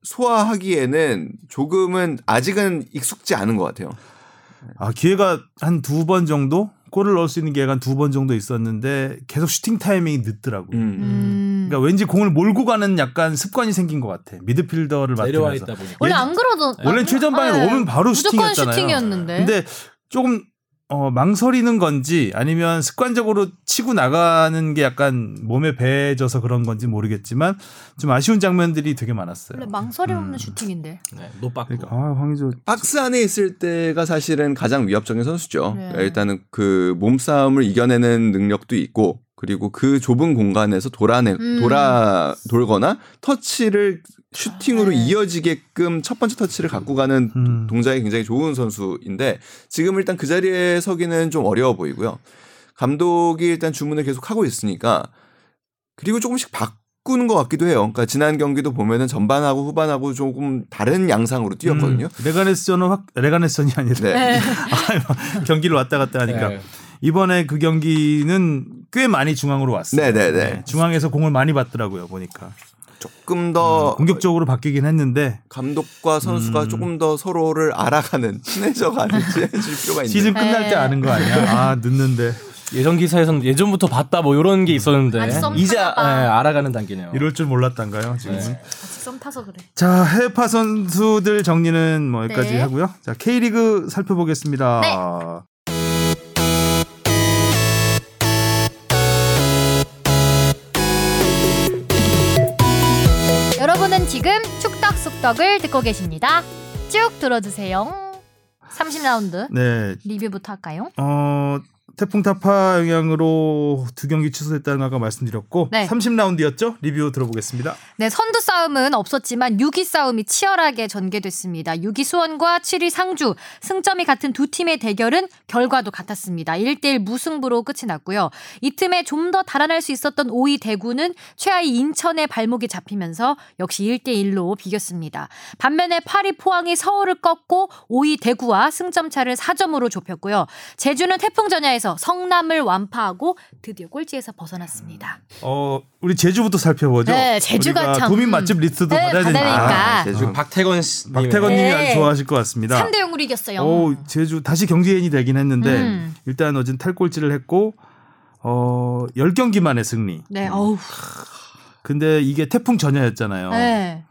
소화하기에는 조금은 아직은 익숙지 않은 것 같아요. 아, 기회가 한 두 번 정도 골을 넣을 수 있는 기회가 한 두 번 정도 있었는데 계속 슈팅 타이밍이 늦더라고요. 음. 음. 그러니까 왠지 공을 몰고 가는 약간 습관이 생긴 것 같아. 미드필더를 내려와 맡으면서. 있다 보니까. 원래 안 그러던 원래 아, 최전방에 네. 오면 바로 무조건 슈팅이었잖아요. 슈팅이었는데. 근데 조금 어, 망설이는 건지 아니면 습관적으로 치고 나가는 게 약간 몸에 배져서 그런 건지 모르겠지만 좀 아쉬운 장면들이 되게 많았어요. 원래 망설임 없는 음. 슈팅인데. 네, 노빠꾸. 그러니까 아, 황의조 박스 안에 있을 때가 사실은 가장 위협적인 선수죠. 네. 일단은 그 몸싸움을 이겨내는 능력도 있고 그리고 그 좁은 공간에서 돌아내 음. 돌아 돌거나 터치를 슈팅으로 네. 이어지게끔 첫 번째 터치를 갖고 가는 음. 동작이 굉장히 좋은 선수인데 지금 일단 그 자리에 서기는 좀 어려워 보이고요. 감독이 일단 주문을 계속 하고 있으니까 그리고 조금씩 바꾸는 것 같기도 해요. 그러니까 지난 경기도 보면은 전반하고 후반하고 조금 다른 양상으로 뛰었거든요. 음, 레가네스전은 확 레가네스전이 아니라 네. 경기를 왔다 갔다 하니까 네. 이번에 그 경기는 꽤 많이 중앙으로 왔어요. 네네네. 중앙에서 공을 많이 받더라고요 보니까 조금 더 음, 공격적으로 바뀌긴 했는데 감독과 선수가 음. 조금 더 서로를 알아가는 친해져가는 친해질 필요가 있는. 시즌 끝날 네. 때 아는 거 아니야? 아 늦는데 예전 기사에서는 예전부터 봤다 뭐 이런 게 있었는데 이제 봐. 예, 알아가는 단계네요. 이럴 줄 몰랐단가요 지금? 네. 아직 썸 타서 그래. 자 해외파 선수들 정리는 뭐 여기까지 네. 하고요. 자 K리그 살펴보겠습니다. 지금 축덕 속덕을 듣고 계십니다. 쭉 들어주세요. 30라운드 네. 리뷰부터 할까요? 어 태풍 타파 영향으로 두 경기 취소됐다는 거 아까 말씀드렸고 네. 30라운드였죠? 리뷰 들어보겠습니다. 네, 선두 싸움은 없었지만 6위 싸움이 치열하게 전개됐습니다. 6위 수원과 7위 상주, 승점이 같은 두 팀의 대결은 결과도 같았습니다. 1대1 무승부로 끝이 났고요. 이 틈에 좀 더 달아날 수 있었던 5위 대구는 최하위 인천의 발목이 잡히면서 역시 1대1로 비겼습니다. 반면에 8위 포항이 서울을 꺾고 5위 대구와 승점 차를 4점으로 좁혔고요. 제주는 태풍 전야에서 성남을 완파하고 드디어 꼴찌에서 벗어났습니다. 어 우리 제주부터 살펴보죠. 네, 제주가 우리가 참- 도민 맛집 리스트도 네, 받아야 되니까. 되니까. 제주. 그 박태건 씨. 박태건 님이 네. 아주 좋아하실 것 같습니다. 3대 0으로 이겼어요. 오, 제주 다시 경제인이 되긴 했는데 음. 일단 어젠 탈골질을 했고 어 10경기 만에 승리. 네, 어우. 근데 이게 태풍 전야였잖아요. 네.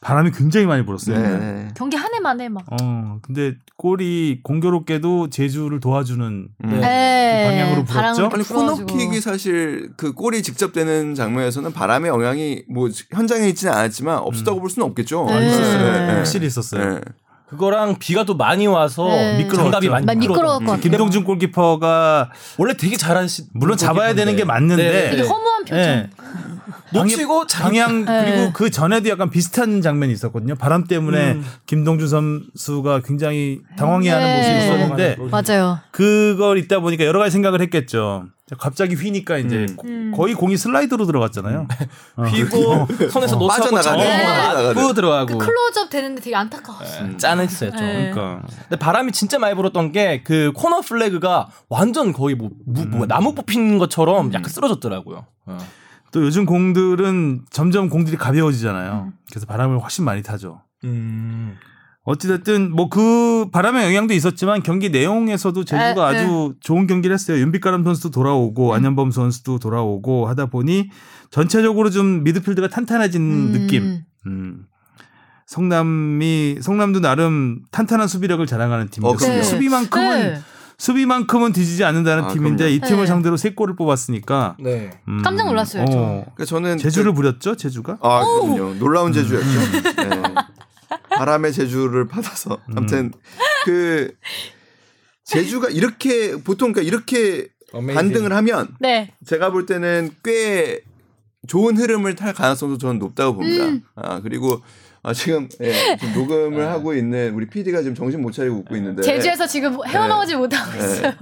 바람이 굉장히 많이 불었어요. 네. 네. 네. 경기 한 해 만에 막. 어, 근데 골이 공교롭게도 제주를 도와주는 음. 네. 그 방향으로 불었죠? 아니 코너킥이 사실 그 골이 직접 되는 장면에서는 바람의 영향이 뭐 현장에 있지는 않았지만 없었다고 볼 수는 없겠죠. 네. 아, 있었어요. 네. 확실히 있었어요. 네. 그거랑 비가 또 많이 와서 네. 미끄러웠죠. 장갑이 많이 것 같아요. 김동준 골키퍼가 원래 되게 잘하시 물론 잡아야 되는 게 맞는데 되게 허무한 표정. 예. 놓치고 잘 방향 네. 그리고 그 전에도 약간 비슷한 장면이 있었거든요. 바람 때문에 음. 김동준 선수가 굉장히 당황해하는 네. 모습이 있었는데 맞아요. 그걸 있다 보니까 여러 가지 생각을 했겠죠. 갑자기 휘니까 이제 음. 고- 음. 거의 공이 슬라이드로 들어갔잖아요. 어. 휘고 손에서 놓쳐고 빠져나가네. 맞고 빠져나가네. 들어가고 그 클로즈업 되는데 되게 안타까웠어. 네, 짠했어요. 좀. 네. 그러니까 근데 바람이 진짜 많이 불었던 게 그 코너 플래그가 완전 거의 뭐, 무- 음. 뭐 나무 뽑힌 것처럼 약간 쓰러졌더라고요. 어. 또 요즘 공들은 점점 공들이 가벼워지잖아요. 음. 그래서 바람을 훨씬 많이 타죠. 음. 어찌됐든 뭐 그 바람의 영향도 있었지만 경기 내용에서도 제주가 아, 네. 아주 좋은 경기를 했어요. 윤빛가람 선수도 돌아오고 안현범 선수도 돌아오고 하다 보니 전체적으로 좀 미드필드가 탄탄해진 음. 느낌. 음. 성남이 성남도 나름 탄탄한 수비력을 자랑하는 팀이죠. 어, 그럼요. 수비만큼은 네. 수비만큼은 뒤지지 않는다는 아, 팀인데 그럼요. 이 팀을 네. 상대로 세 골을 뽑았으니까 네. 음, 깜짝 놀랐어요, 저. 그러니까 저는 제주를 그- 부렸죠, 제주가. 아 그럼요. 놀라운 제주였죠. 음. 네. 바람의 제주를 받아서 아무튼 그 제주가 이렇게 보통 그러니까 이렇게 반등을 하면 네. 제가 볼 때는 꽤 좋은 흐름을 탈 가능성도 저는 높다고 봅니다. 음. 아 그리고 아, 지금, 예, 지금 녹음을 하고 있는 우리 PD가 지금 정신 못 차리고 웃고 있는데 제주에서 지금 헤어나오지 못하고 네. 있어요.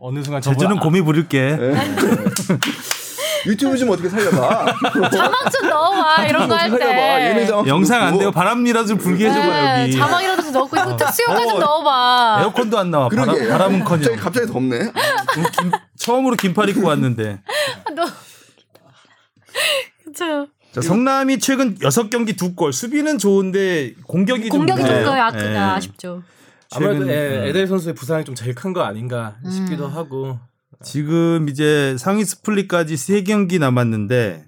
어느 순간 제주는 곰이 부릴게. 예. 유튜브 좀 어떻게 살려봐. 자막 좀 넣어봐 이런 거 할 때. 자막 영상 안. 돼요. 바람이라도 좀 불게 해줘봐 네, 여기. 자막이라도 좀 넣고 특 수요가 좀 어. 넣어봐. 에어컨도 안 나와. 바람, 그러게. 바람은 커녕. 갑자기 갑자기 덥네. 김- 처음으로 긴팔 입고 왔는데. 너. 그쵸. 자, 성남이 최근 6경기 2골. 수비는 좋은데 공격이 좀 공격이. 좀 거의 아, 예. 아쉽죠. 아무래도 최근- 예, 에델 선수의 부상이 좀 제일 큰 거 아닌가 싶기도 하고. 지금 이제 상위 스플릿까지 3경기 남았는데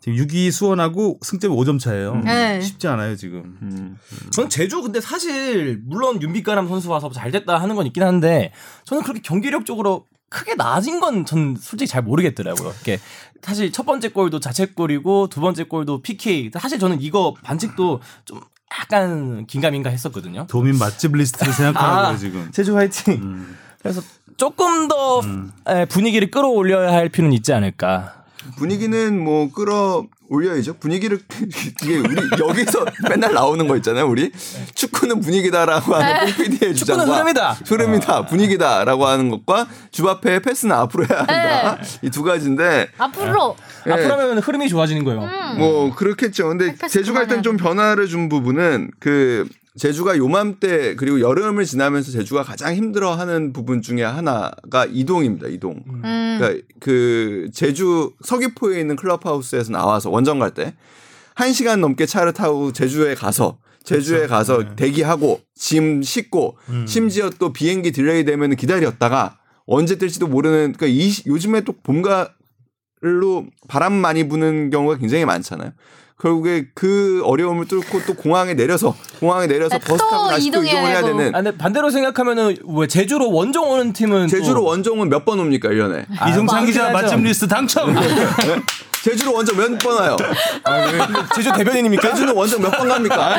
지금 6위 수원하고 승점 5점 차예요. 네. 쉽지 않아요, 지금. 음. 전 제주 근데 사실 물론 윤빛가람 선수 와서 잘 됐다 하는 건 있긴 한데 저는 그렇게 경기력적으로 크게 나아진 건 전 솔직히 잘 모르겠더라고요. 이렇게 사실 첫 번째 골도 자책골이고 두 번째 골도 PK. 사실 저는 이거 반칙도 좀 약간 긴가민가 했었거든요. 도민 맛집 리스트를 생각하라고요, 아, 지금. 제주 화이팅. 음. 그래서 조금 더 에, 분위기를 끌어올려야 할 필요는 있지 않을까. 분위기는 뭐 끌어 올려야죠. 분위기를 이게 우리 여기서 맨날 나오는 거 있잖아요. 우리 축구는 분위기다라고 하는 뽕PD의 주장과 축구는 흐름이다. 흐름이다, 분위기다라고 하는 것과 주바페의 패스는 앞으로 해야 한다. 이 두 가지인데 앞으로 예. 앞으로 하면 흐름이 좋아지는 거예요. 음. 뭐 그렇겠죠. 근데 제주가 일단 그만해야 좀 변화를 준 부분은 그 제주가 요맘때 그리고 여름을 지나면서 제주가 가장 힘들어하는 부분 중에 하나가 이동입니다. 이동. 음. 그러니까 그 제주 서귀포에 있는 클럽하우스에서 나와서 원정 갈 때 한 시간 넘게 차를 타고 제주에 가서 제주에 그렇죠. 가서 네. 대기하고 짐 싣고 음. 심지어 또 비행기 딜레이 되면 기다렸다가 언제 뜰지도 모르는 그러니까 이 시- 요즘에 또 봄가을로 바람 많이 부는 경우가 굉장히 많잖아요. 결국에 그 어려움을 뚫고 또 공항에 내려서 공항에 내려서 네, 버스 또 타고 다시 또 이동해야 이동을 해야. 되는 아, 근데 반대로 생각하면은 왜 제주로 원정 오는 팀은 제주로 또 원정은 몇 번 옵니까 1년에? 아, 이종찬 기자 많긴 하죠. 맛집 리스트 당첨. 제주로 원정 몇 번 와요? 제주 대변인입니까? 제주는 원정 몇 번 갑니까?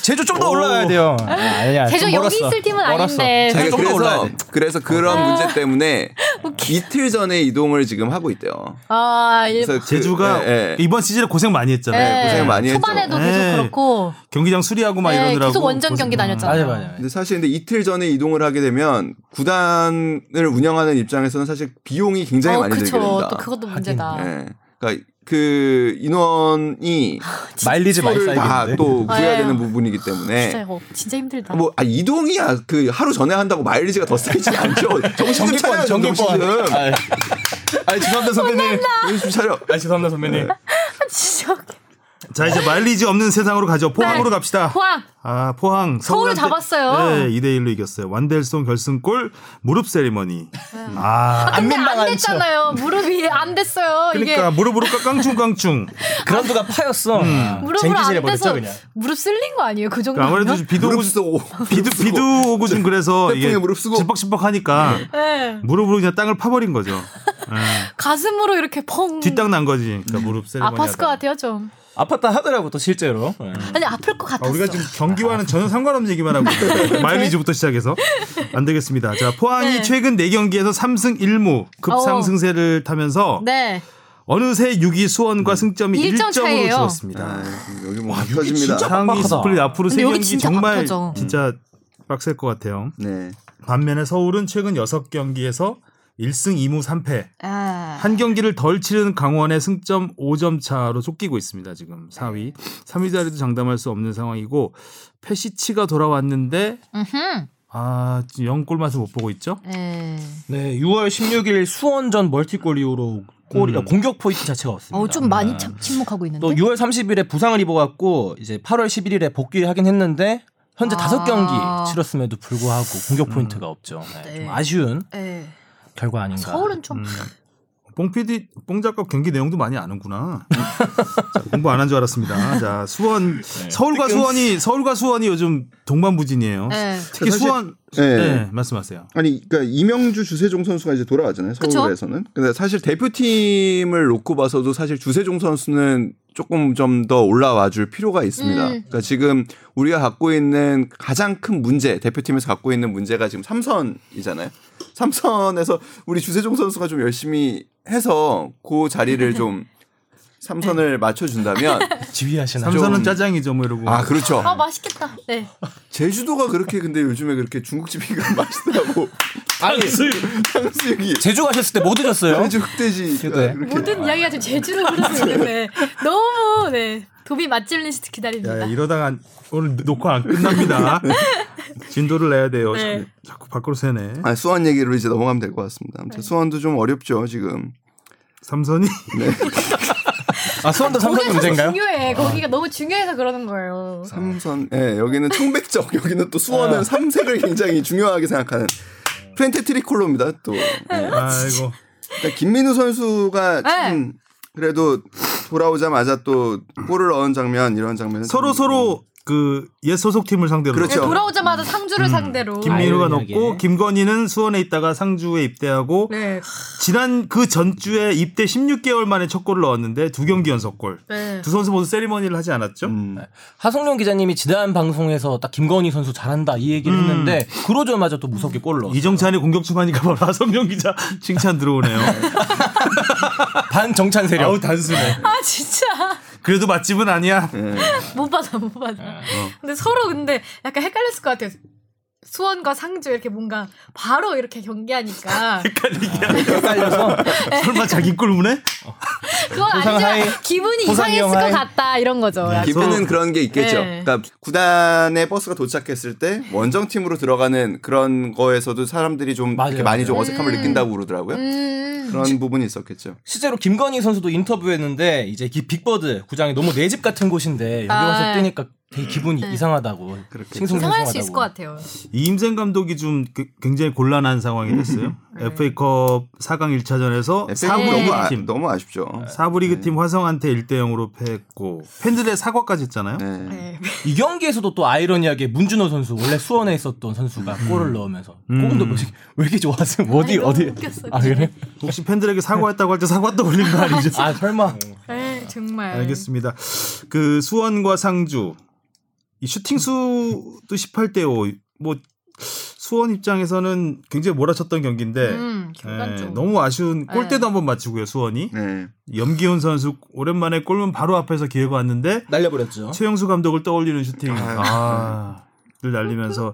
제주 좀 더 올라가야 돼요. 아, 아니야. 제주 좀 여기 멀었어. 있을 팀은 멀었어. 아닌데. 제주 자기가 좀더 올라야 그래서 돼. 그래서 그런 문제 때문에 이틀 전에 이동을 지금 하고 있대요. 아, 일... 그래서 그- 제주가 예, 예. 이번 시즌에 고생 많이 했잖아요. 네. 고생 많이 했죠. 초반에도 계속 네. 그렇고 경기장 수리하고 막 네, 이러느라고 계속 원정 고생- 경기 다녔잖아요. 맞아 맞아. 근데 사실 근데 이틀 전에 이동을 하게 되면 구단을 운영하는 입장에서는 사실 비용이 굉장히 어, 많이 들게 그쵸. 됩니다. 또 그것도 문제 다. 예. 그러니까 그 인원이 마일리지 많이 다 쌓이겠는데. 또 구해야 아, 되는 예. 부분이기 때문에 진짜 진짜 힘들다. 뭐 아, 이동이야 그 하루 전에 한다고 마일리지가 더 쌓이지 않죠. 정신 좀 차려 정신 좀. 아, 아니 죄송합니다 선배님. 정신 좀 차려. 아 죄송합니다 선배님. 진짜 웃겨. 자 이제 마일리지 없는 세상으로 가죠. 포항으로 네. 갑시다. 포항 아 포항 서울을 서울한테- 잡았어요. 네 2대 1로 이겼어요. 완델송 결승골 무릎 세리머니. 아 근데 안 민망한 됐잖아요. 무릎이 안 됐어요. 그러니까 무릎으로 깡충깡충. 그라운드가 파였어. 이게 아, 무릎으로 안 돼서 그냥. 무릎 쓸린 거 아니에요? 그 정도. 그러니까 아무래도 비도 오고 쓰고 비도 비도 오고 좀 그래서 이게 무릎 쓰고. 질퍽질퍽하니까 네. 무릎으로 그냥 땅을 파버린 거죠. 네. 가슴으로 이렇게 펑. 뒷땅 난 거지. 그러니까 무릎 세리머니. 아팠을 것 같아요 좀. 아팠다 하더라고 또 실제로. 예. 아니 아플 것 아, 같았어. 우리가 지금 경기와는 전혀 상관없는 얘기만 하고 있어요. 마일리지부터 시작해서 안 되겠습니다. 자 포항이 네. 최근 4 경기에서 3승 1무 급상승세를 타면서 네. 어느새 6위 수원과 승점이 일점 1점으로 차이예요. 줄었습니다. 아, 여기 뭐 터집니다. 진짜 상위. 스플릿 앞으로 근데 세 여기 경기 진짜 정말 빡빡하죠. 진짜 빡셀 것 같아요. 네. 반면에 서울은 최근 6경기에서 1승 2무 3패. 아. 한 경기를 덜 치른 강원의 승점 5점 차로 쫓기고 있습니다. 지금 4위. 3위 자리도 장담할 수 없는 상황이고 페시치가 돌아왔는데 음흠. 아, 지금 0골 맛을 못 보고 있죠? 네. 네 6월 16일 수원전 멀티골 이후로 골이 음. 공격 포인트 자체가 없습니다. 어, 좀 많이 네. 참, 침묵하고 있는데. 또 6월 30일에 부상을 입어갖고 이제 8월 11일에 복귀하긴 했는데 현재 아. 다섯 경기 치렀음에도 불구하고 공격 포인트가 없죠. 네, 네. 좀 아쉬운 네. 결과 아닌가. 서울은 좀뽕 PD, 뽕 작가 경기 내용도 많이 아는구나. 자, 공부 안 한 줄 알았습니다. 자, 수원, 서울과 수원이, 서울과 수원이 요즘 동반부진이에요. 네. 특히 사실- 수원, 네. 네, 말씀하세요. 아니, 그러니까 이명주 주세종 선수가 이제 돌아왔잖아요. 그쵸? 서울에서는. 근데 사실 대표팀을 놓고 봐서도 사실 주세종 선수는 조금 좀 더 올라와 줄 필요가 있습니다. 음. 그러니까 지금 우리가 갖고 있는 가장 큰 문제, 대표팀에서 갖고 있는 문제가 지금 삼선이잖아요. 삼선에서 우리 주세종 선수가 좀 열심히 해서 그 자리를 좀 삼선을 맞춰준다면 지휘하시나. 삼선은 좀- 짜장이죠, 뭐 이러고. 아 그렇죠. 아 맛있겠다. 네. 제주도가 그렇게 근데 요즘에 그렇게 중국집이가 맛있다고 아니 탕수육이 제주 가셨을 때 뭐 드셨어요? 제주 네. 그렇게 모든 이야기가 지금 제주로 흐르고 있는데 너무 네 도비 맛집 리스트 야, 기다립니다. 야, 이러다가 온- 녹화 안 끝납니다. 진도를 내야 돼요. 네. 자꾸, 밖으로 새네. 아, 수원 얘기로 이제 넘어가면 될 것 같습니다. 아무튼 수원도 좀 어렵죠 지금. 삼선이 아 수원도 거기가 문제인가요? 중요해. 거기가 너무 중요해서 그러는 거예요. 삼선, 예, 여기는 청백적, 여기는 또 수원은 삼색을 굉장히 중요하게 생각하는 프렌테 트리콜로입니다. 또 예. 아이고. 일단 김민우 선수가 네. 참 그래도 돌아오자마자 또 골을 넣은 장면 이런 장면은 서로 참- 서로 그 옛 소속 팀을 상대로 그렇죠. 네, 돌아오자마자 상주를 상대로. 김민우가. 넣고 김건희는 수원에 있다가 상주에 입대하고 네. 지난 그 전주에 입대 16개월 만에 첫 골을 넣었는데 두 경기 연속골. 네. 두 선수 모두 세리머니를 하지 않았죠? 음. 하성룡 기자님이 지난 방송에서 딱 김건희 선수 잘한다 이 얘기를 했는데 그러자마자 또 무섭게 골을 넣었어요. 이정찬이 공격 중하니까 바로 하성룡 기자 칭찬 들어오네요. 반 정찬 세력. 아우 단순해. 아 진짜 그래도 맛집은 아니야. 예. 못 받아 못 받아. 어. 근데 서로 근데 약간 헷갈렸을 것 같아요. 수원과 상주 이렇게 뭔가 바로 이렇게 경기하니까 헷갈려서 설마 자기 골 문에? 그건 아니지만 기분이 이상했을 것. 같다 이런 거죠. 약간. 기분은 그런 게 있겠죠. 네. 그러니까 구단에 버스가 도착했을 때 원정 팀으로 들어가는 그런 거에서도 사람들이 좀 맞아요, 이렇게 많이 좀 맞아요. 어색함을 음. 느낀다고 그러더라고요. 음. 그런 부분이 있었겠죠. 실제로 김건희 선수도 인터뷰했는데 이제 이 빅버드 구장이 너무 내 집 같은 곳인데 여기 아. 와서 뛰니까 되게 기분이 네. 이상하다고. 이상할 수 있을. 것 같아요. 이임생 감독이 좀 그- 굉장히 곤란한 상황이 됐어요. FA컵 4강 1차전에서 FA 사부 네. 너무, 아, 리그팀 너무 아쉽죠. 사부 리그 팀 화성한테 1대 0으로 패했고 팬들의 사과까지 했잖아요. 네. 네. 이 경기에서도 또 아이러니하게 문준호 선수 원래 수원에 있었던 선수가 골을 넣으면서 음. 골도 뭐지 왜 이렇게 좋아하세요? 어디 아니, 어디? 웃겼어, 아 그래? 혹시 팬들에게 사과했다고 할 때 사과 떠올린 거 아니죠? 아 설마? 네, 정말. 알겠습니다. 그 수원과 상주 이 슈팅 수도 18대 5. 뭐 수원 입장에서는 굉장히 몰아쳤던 경기인데 음, 예, 좀. 너무 아쉬운 골대도 네. 한번 맞추고요 수원이 네. 염기훈 선수 오랜만에 골문 바로 앞에서 기회가 왔는데 날려버렸죠. 최영수 감독을 떠올리는 슈팅. 아를 날리면서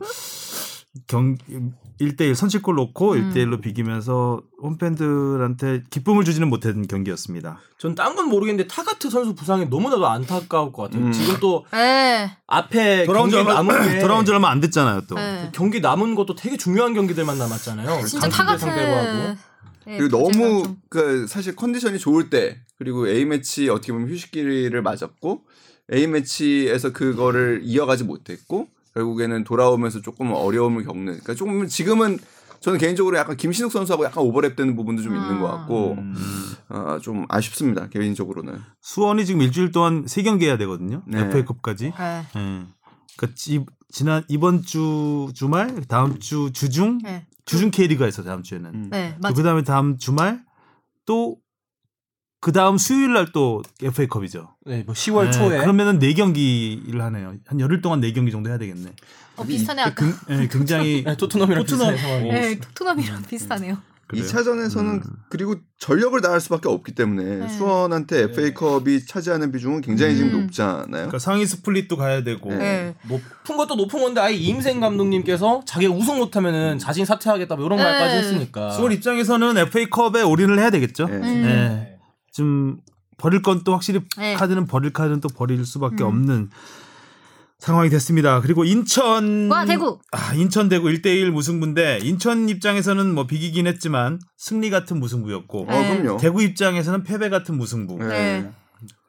경 1대1 선취골 놓고 음. 1대1로 비기면서 홈팬들한테 기쁨을 주지는 못한 경기였습니다. 전 딴 건 모르겠는데 타가트 선수 부상이 너무나도 안타까울 것 같아요. 음. 지금 또 네. 앞에 돌아온 지 경기 얼마 남은 게 돌아온 지 얼마 안 됐잖아요 또. 네. 경기 남은 것도 되게 중요한 경기들만 남았잖아요. 진짜 강팀들 상대로 하고. 타가트. 네, 그리고 너무 좀- 그 사실 컨디션이 좋을 때 그리고 A 매치 어떻게 보면 휴식기를 맞았고 A 매치에서 그거를 이어가지 못했고 결국에는 돌아오면서 조금 어려움을 겪는. 그러니까 조금 지금은 저는 개인적으로 약간 김신욱 선수하고 약간 오버랩되는 부분도 좀 있는 것 같고 음. 아, 좀 아쉽습니다 개인적으로는. 수원이 지금 일주일 동안 세 경기 해야 되거든요. 네. FA컵까지. 네. 예. 그러니까 지, 지난 이번 주 주말 다음 주 주중 네. 주중 K리가 있어 다음 주에는. 음. 네, 맞아. 그 다음에 다음 주말 또 그 다음 수요일 날 또 FA컵이죠. 네, 뭐 10월 초에 그러면은 네 경기를 하네요. 한 열흘 동안 네 경기 정도 해야 되겠네. 어, 비슷하네 아까. 그, 예, 굉장히 네, 토트넘이랑 토트넘. 비슷한. 네, 토트넘이랑 비슷하네요. 그래요. 2차전에서는 음. 그리고 전력을 다할 수밖에 없기 때문에 네. 수원한테 FA컵이 차지하는 비중은 굉장히 지금 음. 높잖아요. 그러니까 상위 스플릿도 가야 되고. 네. 네. 높은 것도 높은 건데 아예 이임생 감독님께서 자기 가 우승 못하면은 자신 사퇴하겠다 뭐 이런 네. 말까지 했으니까. 수원 입장에서는 FA컵에 올인을 해야 되겠죠. 네. 음. 네. 좀 버릴 건 또 확실히 네. 카드는 버릴 카드는 또 버릴 수밖에 음. 없는 상황이 됐습니다. 그리고 인천 와 대구. 아, 인천 대구 1대1 무승부인데 인천 입장에서는 뭐 비기긴 했지만 승리 같은 무승부였고 어, 그럼요. 대구 입장에서는 패배 같은 무승부. 네. 네.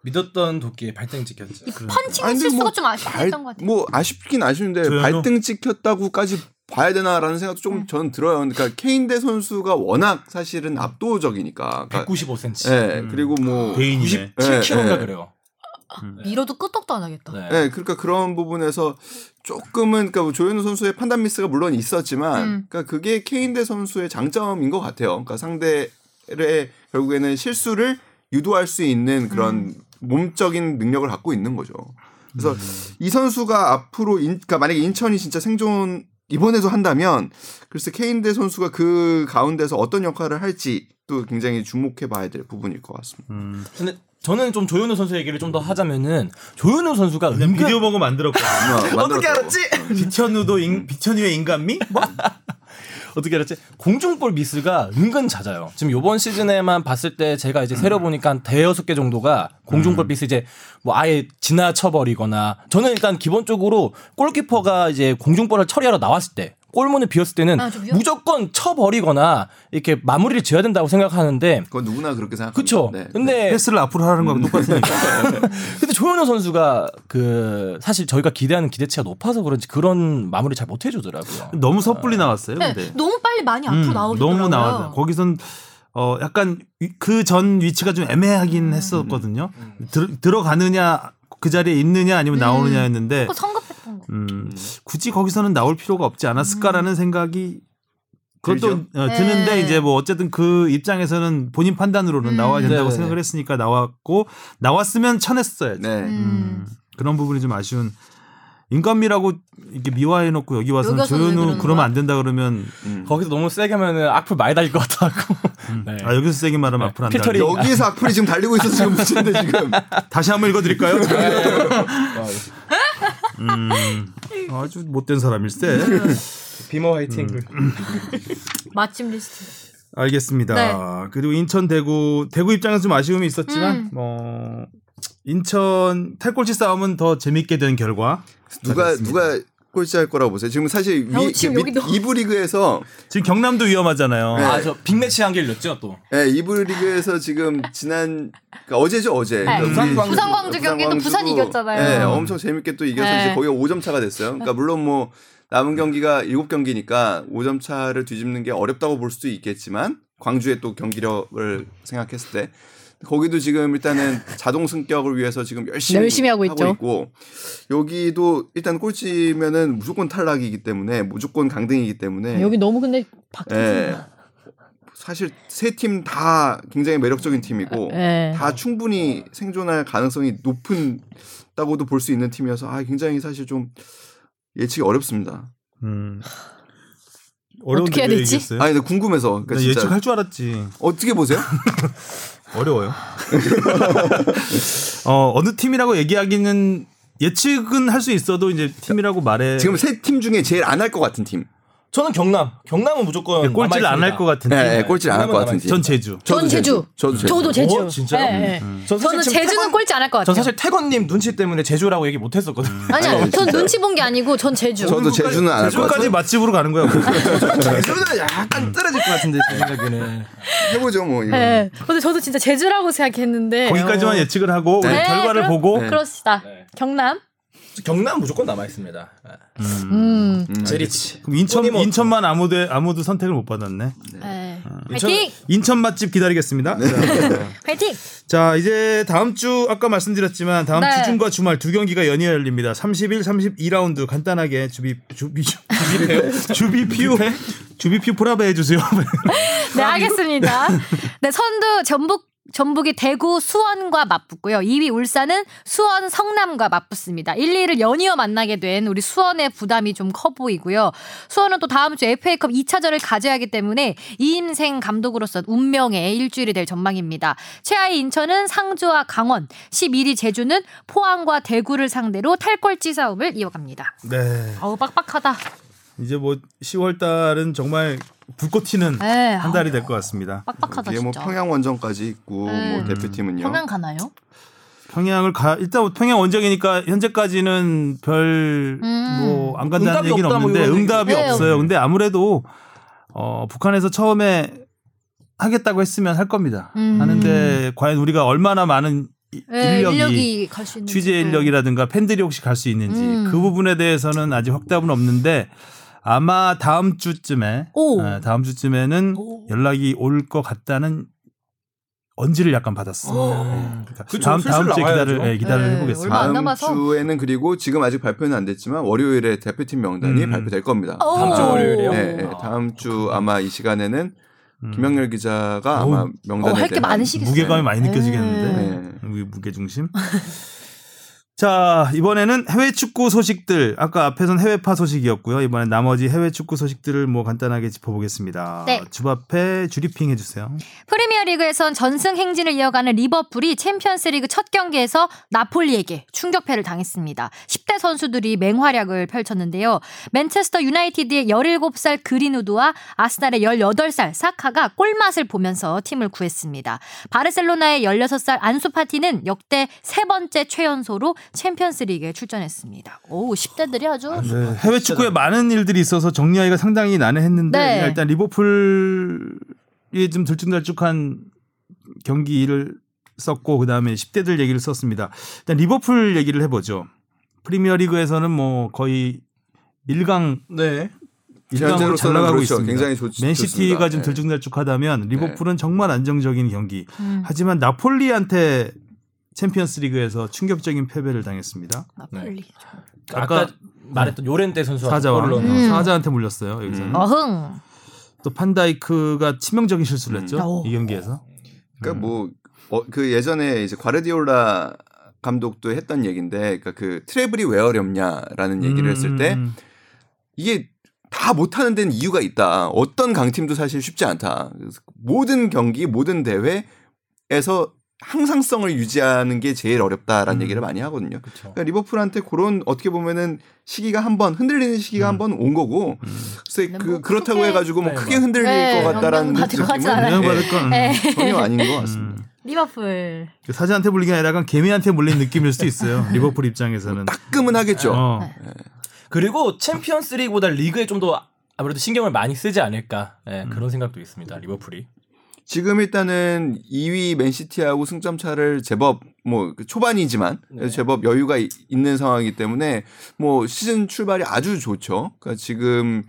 믿었던 도끼에 발등 찍혔죠. 이 펀칭 근데 실수가 뭐 좀 아쉽겠던 것 같아요. 뭐 아쉽긴 아쉬운데 조현우? 발등 찍혔다고까지 봐야 되나라는 생각도 조금 네. 저는 들어요. 그러니까 케인대 선수가 워낙 사실은 압도적이니까. 그러니까 195cm. 네, 음. 그리고 뭐 대인이네. 97kg인가 네. 그래요. 밀어도 끄떡도 안 하겠다. 네. 네, 그러니까 그런 부분에서 조금은 그러니까 뭐 조현우 선수의 판단 미스가 물론 있었지만, 음. 그러니까 그게 케인대 선수의 장점인 것 같아요. 그러니까 상대의 결국에는 실수를 유도할 수 있는 그런 음. 몸적인 능력을 갖고 있는 거죠. 그래서 음. 이 선수가 앞으로 인, 그러니까 만약에 인천이 진짜 생존 이번에도 한다면 글쎄 케인대 선수가 그 가운데서 어떤 역할을 할지 또 굉장히 주목해 봐야 될 부분일 것 같습니다. 음. 근데 저는 좀 조현우 선수 얘기를 좀 더 하자면은 조현우 선수가 근데 은근 비디오 보고 만들었거든요. 어떻게 알았지? 비천우도 인, 비천우의 인간미? 뭐? 어떻게 알았지? 공중볼 미스가 은근 잦아요. 지금 요번 시즌에만 봤을 때 제가 이제 세려 보니까 한 대여섯 개 정도가 공중볼 미스 이제 뭐 아예 지나쳐 버리거나 저는 일단 기본적으로 골키퍼가 이제 공중볼을 처리하러 나왔을 때 골문을 비었을 때는 아, 무조건 쳐버리거나 이렇게 마무리를 지어야 된다고 생각하는데 그건 누구나 그렇게 생각합니다. 그쵸. 네. 근데 패스를 앞으로 하는 거랑 똑같으니까. 근데 조현우 선수가 그 사실 저희가 기대하는 기대치가 높아서 그런지 그런 마무리 잘 못 해주더라고요. 너무 섣불리 나왔어요. 네, 근데. 너무 빨리 많이 앞으로 음, 나오더라고요. 너무 나와요. 거기선 어 약간 그 전 위치가 좀 애매하긴 했었거든요. 들, 들어가느냐 그 자리에 있느냐 아니면 나오느냐였는데 그 성급했던 거. 음, 굳이 거기서는 나올 필요가 없지 않았을까라는 생각이 그것도? 어, 네. 드는데 이제 뭐 어쨌든 그 입장에서는 본인 판단으로는 음. 나와야 된다고 네네네. 생각을 했으니까 나왔고 나왔으면 쳐냈어야죠. 네. 음. 음, 그런 부분이 좀 아쉬운 인간미라고 이렇게 미화해놓고 여기 와서 여기 와서는 왜 조현우 그러면? 안 된다 그러면 음. 거기서 너무 세게 하면은 악플 많이 달릴 것 같다고. 네. 아 여기서 세게 말하면 앞으로 한다. 필터링. 여기서 악플이 지금 달리고 있어서 지금 문제인데 지금. 다시 한번 읽어드릴까요? 음, 아주 못된 사람일세. 비머 화이팅. 마침 리스트. 알겠습니다. 네. 그리고 인천 대구 대구 입장에서 좀 아쉬움이 있었지만 음. 뭐 인천 탈골치 싸움은 더 재밌게 된 결과. 누가 누가 꼴찌할 거라고 보세요. 지금 사실 어, 위, 지금 위- 여기 너무- 이부 리그에서 지금 경남도 위험하잖아요. 네. 아저 빅매치 한개 일렸죠 또. 네, 이부 리그에서 지금 지난 그러니까 어제죠 어제 네. 그러니까 부산 광주. 부산 광주 경기도 부산이 이겼잖아요. 네, 엄청 재밌게 또 이겨서 네. 이제 거기가 5점 차가 됐어요. 그러니까 물론 뭐 남은 경기가 7경기니까 5점 차를 뒤집는 게 어렵다고 볼 수도 있겠지만 광주의 또 경기력을 생각했을 때 거기도 지금 일단은 자동 승격을 위해서 지금 열심히, 열심히 하고 있죠. 있고 여기도 일단 꼴찌면은 무조건 탈락이기 때문에 무조건 강등이기 때문에 여기 너무 근데 예. 박진입니다. 사실 세 팀 다 굉장히 매력적인 팀이고 예. 다 충분히 생존할 가능성이 높은다고도 볼 수 있는 팀이어서 아 굉장히 사실 좀 예측이 어렵습니다. 음. 어려운데 어떻게 해야 왜 되지? 얘기했어요? 아니 근데 궁금해서 그러니까 나 진짜 예측할 줄 알았지. 어떻게 보세요? 어려워요. 어, 어느 팀이라고 얘기하기는 예측은 할 수 있어도 이제 팀이라고 말해. 지금 세 팀 중에 제일 안 할 것 같은 팀. 저는 경남. 경남은 무조건 네, 꼴찌를 안 할 것 같은 팀. 네, 꼴찌를 안 할 것 같은 팀. 전 제주. 전 제주. 저도 제주. 저도 제주. 어, 진짜요? 예, 예. 전 사실 저는 제주는 태권- 꼴찌 안 할 것 같아요. 전 사실 태권님 눈치 때문에 제주라고 얘기 못 했었거든요. 아니요, 아니, 전 진짜. 눈치 본 게 아니고 전 제주. 저도 제주는 안 할것 제주까지 같아요. 맛집으로 가는 거야. 제주는 약간 떨어질 것 같은데 제 생각에는. 해보죠 뭐 이거. 네. 근데 저도 진짜 제주라고 생각했는데. 거기까지만 어. 예측을 하고 우리 네, 결과를 보고 네. 네. 경남. 경남 무조건 남아 있습니다. 음. 음, 제리치. 그럼 인천 끊임없- 인천만 아무도 아무도 선택을 못 받았네. 네. 인천- 화이팅! 인천 맛집 기다리겠습니다. 자, 화이팅! 자, 이제 다음 주 아까 말씀드렸지만 다음 네. 주 중과 주말 두 경기가 연이어 열립니다. 30일, 32라운드 간단하게 주비 주비 주비페 주비퓨 주비퓨 프라베 해주세요. 네, 하겠습니다. 네, 선두 전북 전북이 대구 수원과 맞붙고요. 2위 울산은 수원 성남과 맞붙습니다. 1, 2를 연이어 만나게 된 우리 수원의 부담이 좀 커 보이고요. 수원은 또 다음 주 FA컵 2차전을 가져야 하기 때문에 이임생 감독으로서 운명의 일주일이 될 전망입니다. 최하위 인천은 상주와 강원, 11위 제주는 포항과 대구를 상대로 탈꼴찌 싸움을 이어갑니다. 네. 어우 빡빡하다. 이제 뭐 10월 달은 정말 불꽃 튀는 네, 한 달이 될 것 같습니다. 빡빡하다 뒤에 뭐 진짜. 평양 원정까지 있고 네. 뭐 대표팀은요. 평양 가나요? 평양을 가 일단 평양 원정이니까 현재까지는 별 뭐안 간다는 응답이 얘기는 뭐 없는데 이런 응답이 얘기. 네, 없어요. 근데 아무래도 어 북한에서 처음에 하겠다고 했으면 할 겁니다. 음. 하는데 과연 우리가 얼마나 많은 이- 네, 인력이, 인력이 갈수 있는 취재 인력이라든가 팬들이 혹시 갈 수 있는지 음. 그 부분에 대해서는 아직 확답은 없는데 아마 다음 주쯤에 오. 어, 다음 주쯤에는 오. 연락이 올 것 같다는 언지를 약간 받았습니다. 오. 네. 그러니까 그쵸, 다음 다음 주에 기다를. 네, 기다를 네, 해보겠습니다. 다음 남아서. 주에는 그리고 지금 아직 발표는 안 됐지만 월요일에 대표팀 명단이 음. 발표될 겁니다. 오. 다음 주 월요일이요? 네, 네, 아, 다음 주 아마 이 시간에는 음. 김영렬 기자가 아마 명단에 어, 할게 많으시겠어요. 무게감이 많이 느껴지겠는데 네. 우리 무게 중심. 자 이번에는 해외 축구 소식들 아까 앞에선 해외파 소식이었고요. 이번엔 나머지 해외 축구 소식들을 뭐 간단하게 짚어보겠습니다. 네. 주바페 주리핑 해주세요. 프리미어 리그에선 전승 행진을 이어가는 리버풀이 챔피언스 리그 첫 경기에서 나폴리에게 충격패를 당했습니다. 10대 선수들이 맹활약을 펼쳤는데요. 맨체스터 유나이티드의 17살 그린우드와 아스날의 18살 사카가 골맛을 보면서 팀을 구했습니다. 바르셀로나의 16살 안수파티는 역대 세 번째 최연소로 챔피언스리그에 출전했습니다. 오 10대들이 아주 네, 해외 축구에 많은 일들이 있어서 정리하기가 상당히 난해했는데 네. 일단 리버풀이 좀 들쭉날쭉한 경기를 썼고 그 다음에 10대들 얘기를 썼습니다. 일단 리버풀 얘기를 해보죠. 프리미어리그에서는 뭐 거의 1강 네. 1강으로 잘 나가고 그렇죠. 있습니다. 굉장히 좋, 맨시티가 좋습니다. 좀 네. 들쭉날쭉하다면 리버풀은 정말 안정적인 경기. 음, 하지만 나폴리한테 챔피언스리그에서 충격적인 패배를 당했습니다. 나폴리. 아까, 아까 말했던 요렌테 선수가 사자와 음. 사자한테 물렸어요. 여기서는 어흥. 또 판다이크가 치명적인 실수를 했죠. 오. 이 경기에서. 그러니까 뭐그 예전에 이제 과르디올라 감독도 했던 얘기인데, 그러니까 그 트래블이 왜 어렵냐라는 얘기를 했을 때 음, 이게 다 못하는 데는 이유가 있다. 어떤 강팀도 사실 쉽지 않다. 모든 경기, 모든 대회에서 항상성을 유지하는 게 제일 어렵다라는 음. 얘기를 많이 하거든요. 그렇죠. 그러니까 리버풀한테 그런 어떻게 보면은 시기가 한번 흔들리는 시기가 한번 온 거고, 그래서 근데 그뭐 그렇다고 크게- 해가지고 뭐 네, 크게 뭐. 흔들릴 네, 것 같다라는 느낌은 받을 건. 네. 전혀 아닌 것 같습니다. 음. 리버풀. 사자한테 물린 게 아니라 약간 개미한테 물린 느낌일 수도 있어요. 리버풀 입장에서는. 따끔은 하겠죠. 어. 네. 그리고 챔피언스리그보다 리그에 좀 더 아무래도 신경을 많이 쓰지 않을까 예, 그런 생각도 있습니다. 리버풀이. 지금 일단은 2위 맨시티하고 승점 차를 제법 뭐그 초반이지만 네. 제법 여유가 이- 있는 상황이기 때문에 뭐 시즌 출발이 아주 좋죠. 그러니까 지금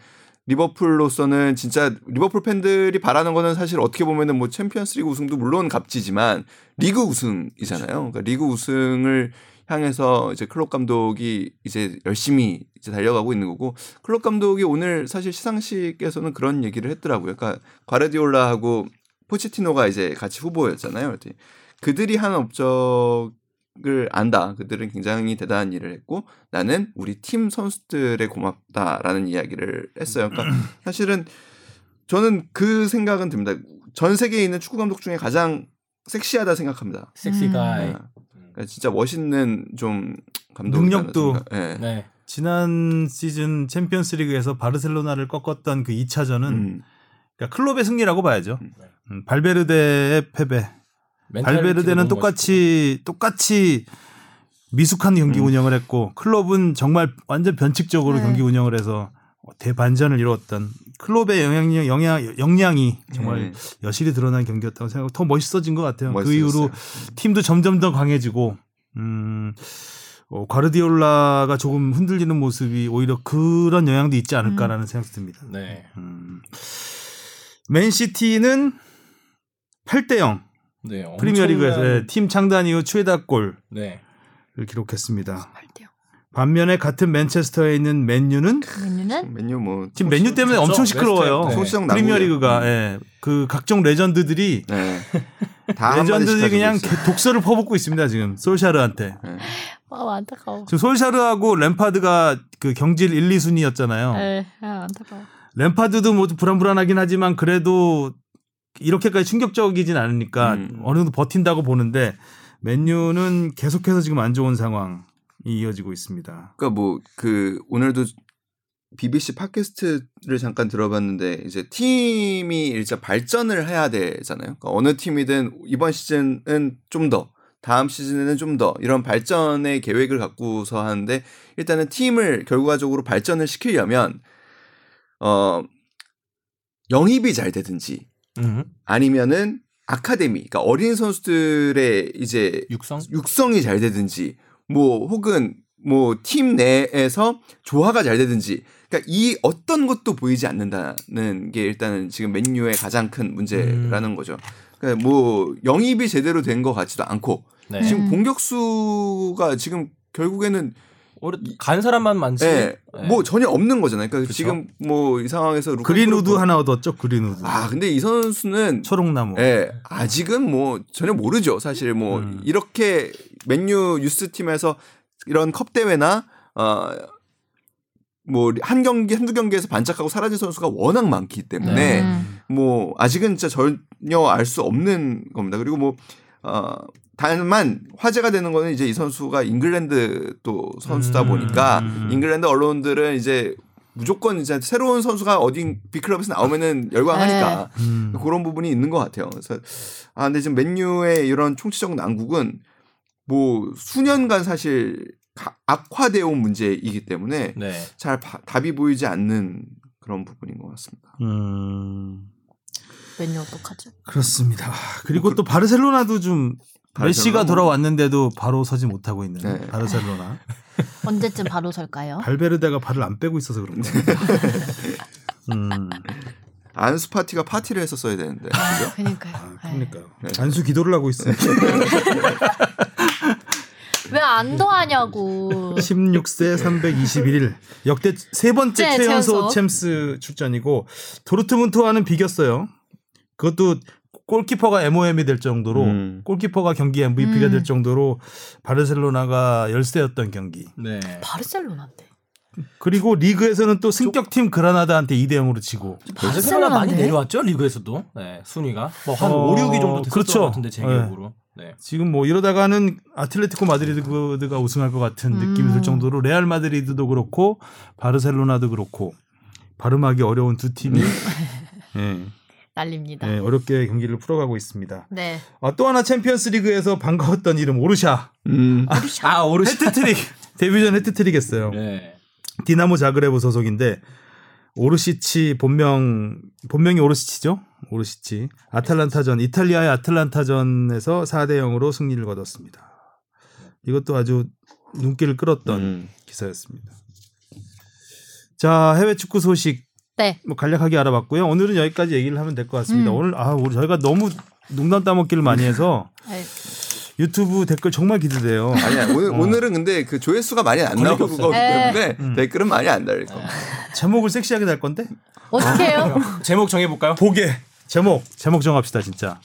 리버풀로서는 진짜 리버풀 팬들이 바라는 거는 사실 어떻게 보면은 뭐 챔피언스리그 우승도 물론 값지지만 리그 우승이잖아요. 그러니까 리그 우승을 향해서 이제 클럽 감독이 이제 열심히 이제 달려가고 있는 거고 클럽 감독이 오늘 사실 시상식에서는 그런 얘기를 했더라고요. 그러니까 과르디올라하고 포체티노가 이제 같이 후보였잖아요. 그랬더니 그들이 한 업적을 안다. 그들은 굉장히 대단한 일을 했고 나는 우리 팀 선수들의 고맙다라는 이야기를 했어요. 그러니까 사실은 저는 그 생각은 듭니다. 전 세계에 있는 축구 감독 중에 가장 섹시하다 생각합니다. 섹시 음. 가이. 네. 그러니까 진짜 멋있는 좀 감독 능력도. 네. 네. 지난 시즌 챔피언스리그에서 바르셀로나를 꺾었던 그 2차전은 음. 그러니까 클럽의 승리라고 봐야죠. 음. 음, 발베르데의 패배. 발베르데는 똑같이 똑같이 미숙한 경기 음. 운영을 했고 클럽은 정말 완전 변칙적으로 네. 경기 운영을 해서 대반전을 이루었던 클럽의 영향력 영향 역량이 정말 음. 여실히 드러난 경기였다고 생각하고 더 멋있어진 것 같아요. 그 멋있었어요. 이후로 팀도 점점 더 강해지고 음 어, 과르디올라가 조금 흔들리는 모습이 오히려 그런 영향도 있지 않을까라는 생각이 듭니다. 네. 음. 맨시티는 8대 0 네. 엄청난- 프리미어리그에서 팀 창단 이후 최다 골을 네. 기록했습니다. 반면에 같은 맨체스터에 있는 맨유는 메뉴는 맨유 뭐 지금 맨유 때문에. 엄청 시끄러워요. 네. 프리미어리그가 예. 그 각종 레전드들이 네. 다 레전드들이 그냥. 독서를 퍼붓고 있습니다. 지금 솔샤르한테. 네. 아 안타까워. 지금 솔샤르하고 램파드가 그 경질 1, 2순위였잖아요. 네, 아, 안타까워. 램파드도 모두 불안불안하긴 하지만 그래도 이렇게까지 충격적이진 않으니까 음. 어느 정도 버틴다고 보는데 맨유는 계속해서 지금 안 좋은 상황이 이어지고 있습니다. 그러니까 뭐 그 오늘도 BBC 팟캐스트를 잠깐 들어봤는데 이제 팀이 일자 발전을 해야 되잖아요. 그러니까 어느 팀이든 이번 시즌은 좀 더, 다음 시즌에는 좀 더 이런 발전의 계획을 갖고서 하는데 일단은 팀을 결과적으로 발전을 시키려면 어 영입이 잘 되든지 음. 아니면은 아카데미, 그러니까 어린 선수들의 이제 육성? 육성이 잘 되든지 뭐 혹은 뭐 팀 내에서 조화가 잘 되든지 그러니까 이 어떤 것도 보이지 않는다는 게 일단은 지금 맨유의 가장 큰 문제라는 음. 거죠. 그러니까 뭐 영입이 제대로 된 것 같지도 않고 네. 지금 음. 공격수가 지금 결국에는 오래 간 사람만 많지. 예, 네. 뭐 전혀 없는 거잖아요. 그러니까 그쵸. 지금 뭐 이 상황에서 그린우드 보- 하나 얻었죠. 그린우드. 아 근데 이 선수는 초록나무. 예, 아직은 뭐 전혀 모르죠. 사실 뭐 음. 이렇게 맨유 유스 팀에서 이런 컵 대회나 어 뭐 한 경기 한두 경기에서 반짝하고 사라진 선수가 워낙 많기 때문에 음. 뭐 아직은 진짜 전혀 알 수 없는 겁니다. 그리고 뭐 어, 다만 화제가 되는 거는 이제 이 선수가 잉글랜드 또 선수다 음. 보니까 음. 잉글랜드 언론들은 이제 무조건 이제 새로운 선수가 어디 빅클럽에서 나오면은 열광하니까 음. 그런 부분이 있는 것 같아요. 그래서 아 근데 지금 맨유의 이런 총체적 난국은 뭐 수년간 사실 가- 악화되어 온 문제이기 때문에 네. 잘 바- 답이 보이지 않는 그런 부분인 것 같습니다. 음. 메뉴 어떡하죠? 그렇습니다. 그리고 또 바르셀로나도 좀 메시가? 돌아왔는데도 바로 서지 못하고 있는 네. 바르셀로나. 언제쯤 바로 설까요? 발베르데가 발을 안 빼고 있어서 그런 거예요. 음. 안수 파티가 파티를 했었어야 되는데 그죠? 그러니까요. 아, 그러니까요. 네. 안수 기도를 하고 있어요. 왜안 더하냐고. 16세 321일 역대 세 번째 네, 최연소. 챔스 출전이고 도르트문트와는 비겼어요. 그것도 골키퍼가 MOM이 될 정도로 음. 골키퍼가 경기 MVP가 음. 될 정도로 바르셀로나가 열세였던 경기. 네. 바르셀로나인데. 그리고 리그에서는 또 승격팀 그라나다한테 2대 0으로 지고 바르셀로나 많이? 내려왔죠 리그에서도 네, 순위가 뭐한 어, 5, 6위 정도 됐을 그렇죠. 것 같은데 제 네. 기억으로. 네. 지금 뭐 이러다가는 아틀레티코 마드리드가 우승할 것 같은 느낌이 들 음. 정도로 레알 마드리드도 그렇고 바르셀로나도 그렇고 발음하기 어려운 두 팀이 예, 날립니다. 예, 어렵게 경기를 풀어가고 있습니다. 네. 아, 또 하나 챔피언스리그에서 반가웠던 이름 오르샤 음. 아 오르 해트트릭 데뷔전 해트트릭 했어요. 네. 디나모 자그레브 소속인데 오르시치 본명 본명이 오르시치죠? 오르시치 아틀란타전 이탈리아의 아틀란타전에서 4대 0으로 승리를 거뒀습니다. 이것도 아주 눈길을 끌었던 음. 기사였습니다. 자 해외 축구 소식 네. 뭐 간략하게 알아봤고요. 오늘은 여기까지 얘기를 하면 될 것 같습니다. 음. 오늘 아 우리 저희가 너무 농담 따먹기를 많이 해서 네. 유튜브 댓글 정말 기대돼요. 아니야 오늘 어. 오늘은 근데 그 조회수가 많이 안 나오고. 그거기 에. 때문에 음. 댓글은 많이 안 달릴 겁니다. 제목을 섹시하게 달 건데 어떻게 해요? 제목 정해 볼까요? 보게 제목 제목 정합시다 진짜.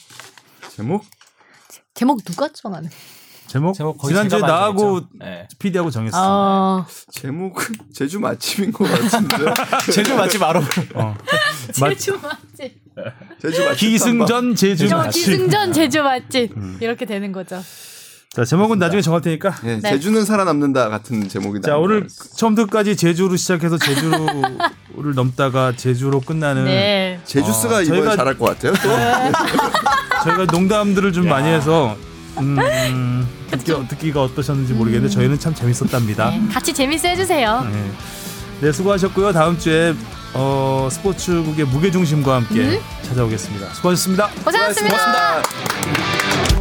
제목 제목 누가 정하는? 제목, 제목 거의 지난주에 나하고. 네. PD하고 정했어. 어. 제목은 제주 맛집인 것 같은데 제주 맛집 알아. 어. 맛- 제주 맛집. 제주 맛집 기승전 제주 저 맛집. 기승전 제주 맛집. 이렇게 되는 거죠. 자 제목은 나중에 정할 테니까. 예, 네. 제주는 살아남는다 같은 제목이 자 오늘 것 같습니다. 처음부터 끝까지 제주로 시작해서 제주를 넘다가 제주로 끝나는 네. 제주스가 어, 이번에 저희가- 잘할 것 같아요. 또 저희가 농담들을 좀 많이 해서 음, 듣기, 듣기가 어떠셨는지 모르겠는데 저희는 참 재밌었답니다. 네. 같이 재밌어 해주세요. 네. 네 수고하셨고요. 다음 주에 어, 스포츠국의 무게중심과 함께 찾아오겠습니다. 수고하셨습니다. 고생하셨습니다. 고맙습니다.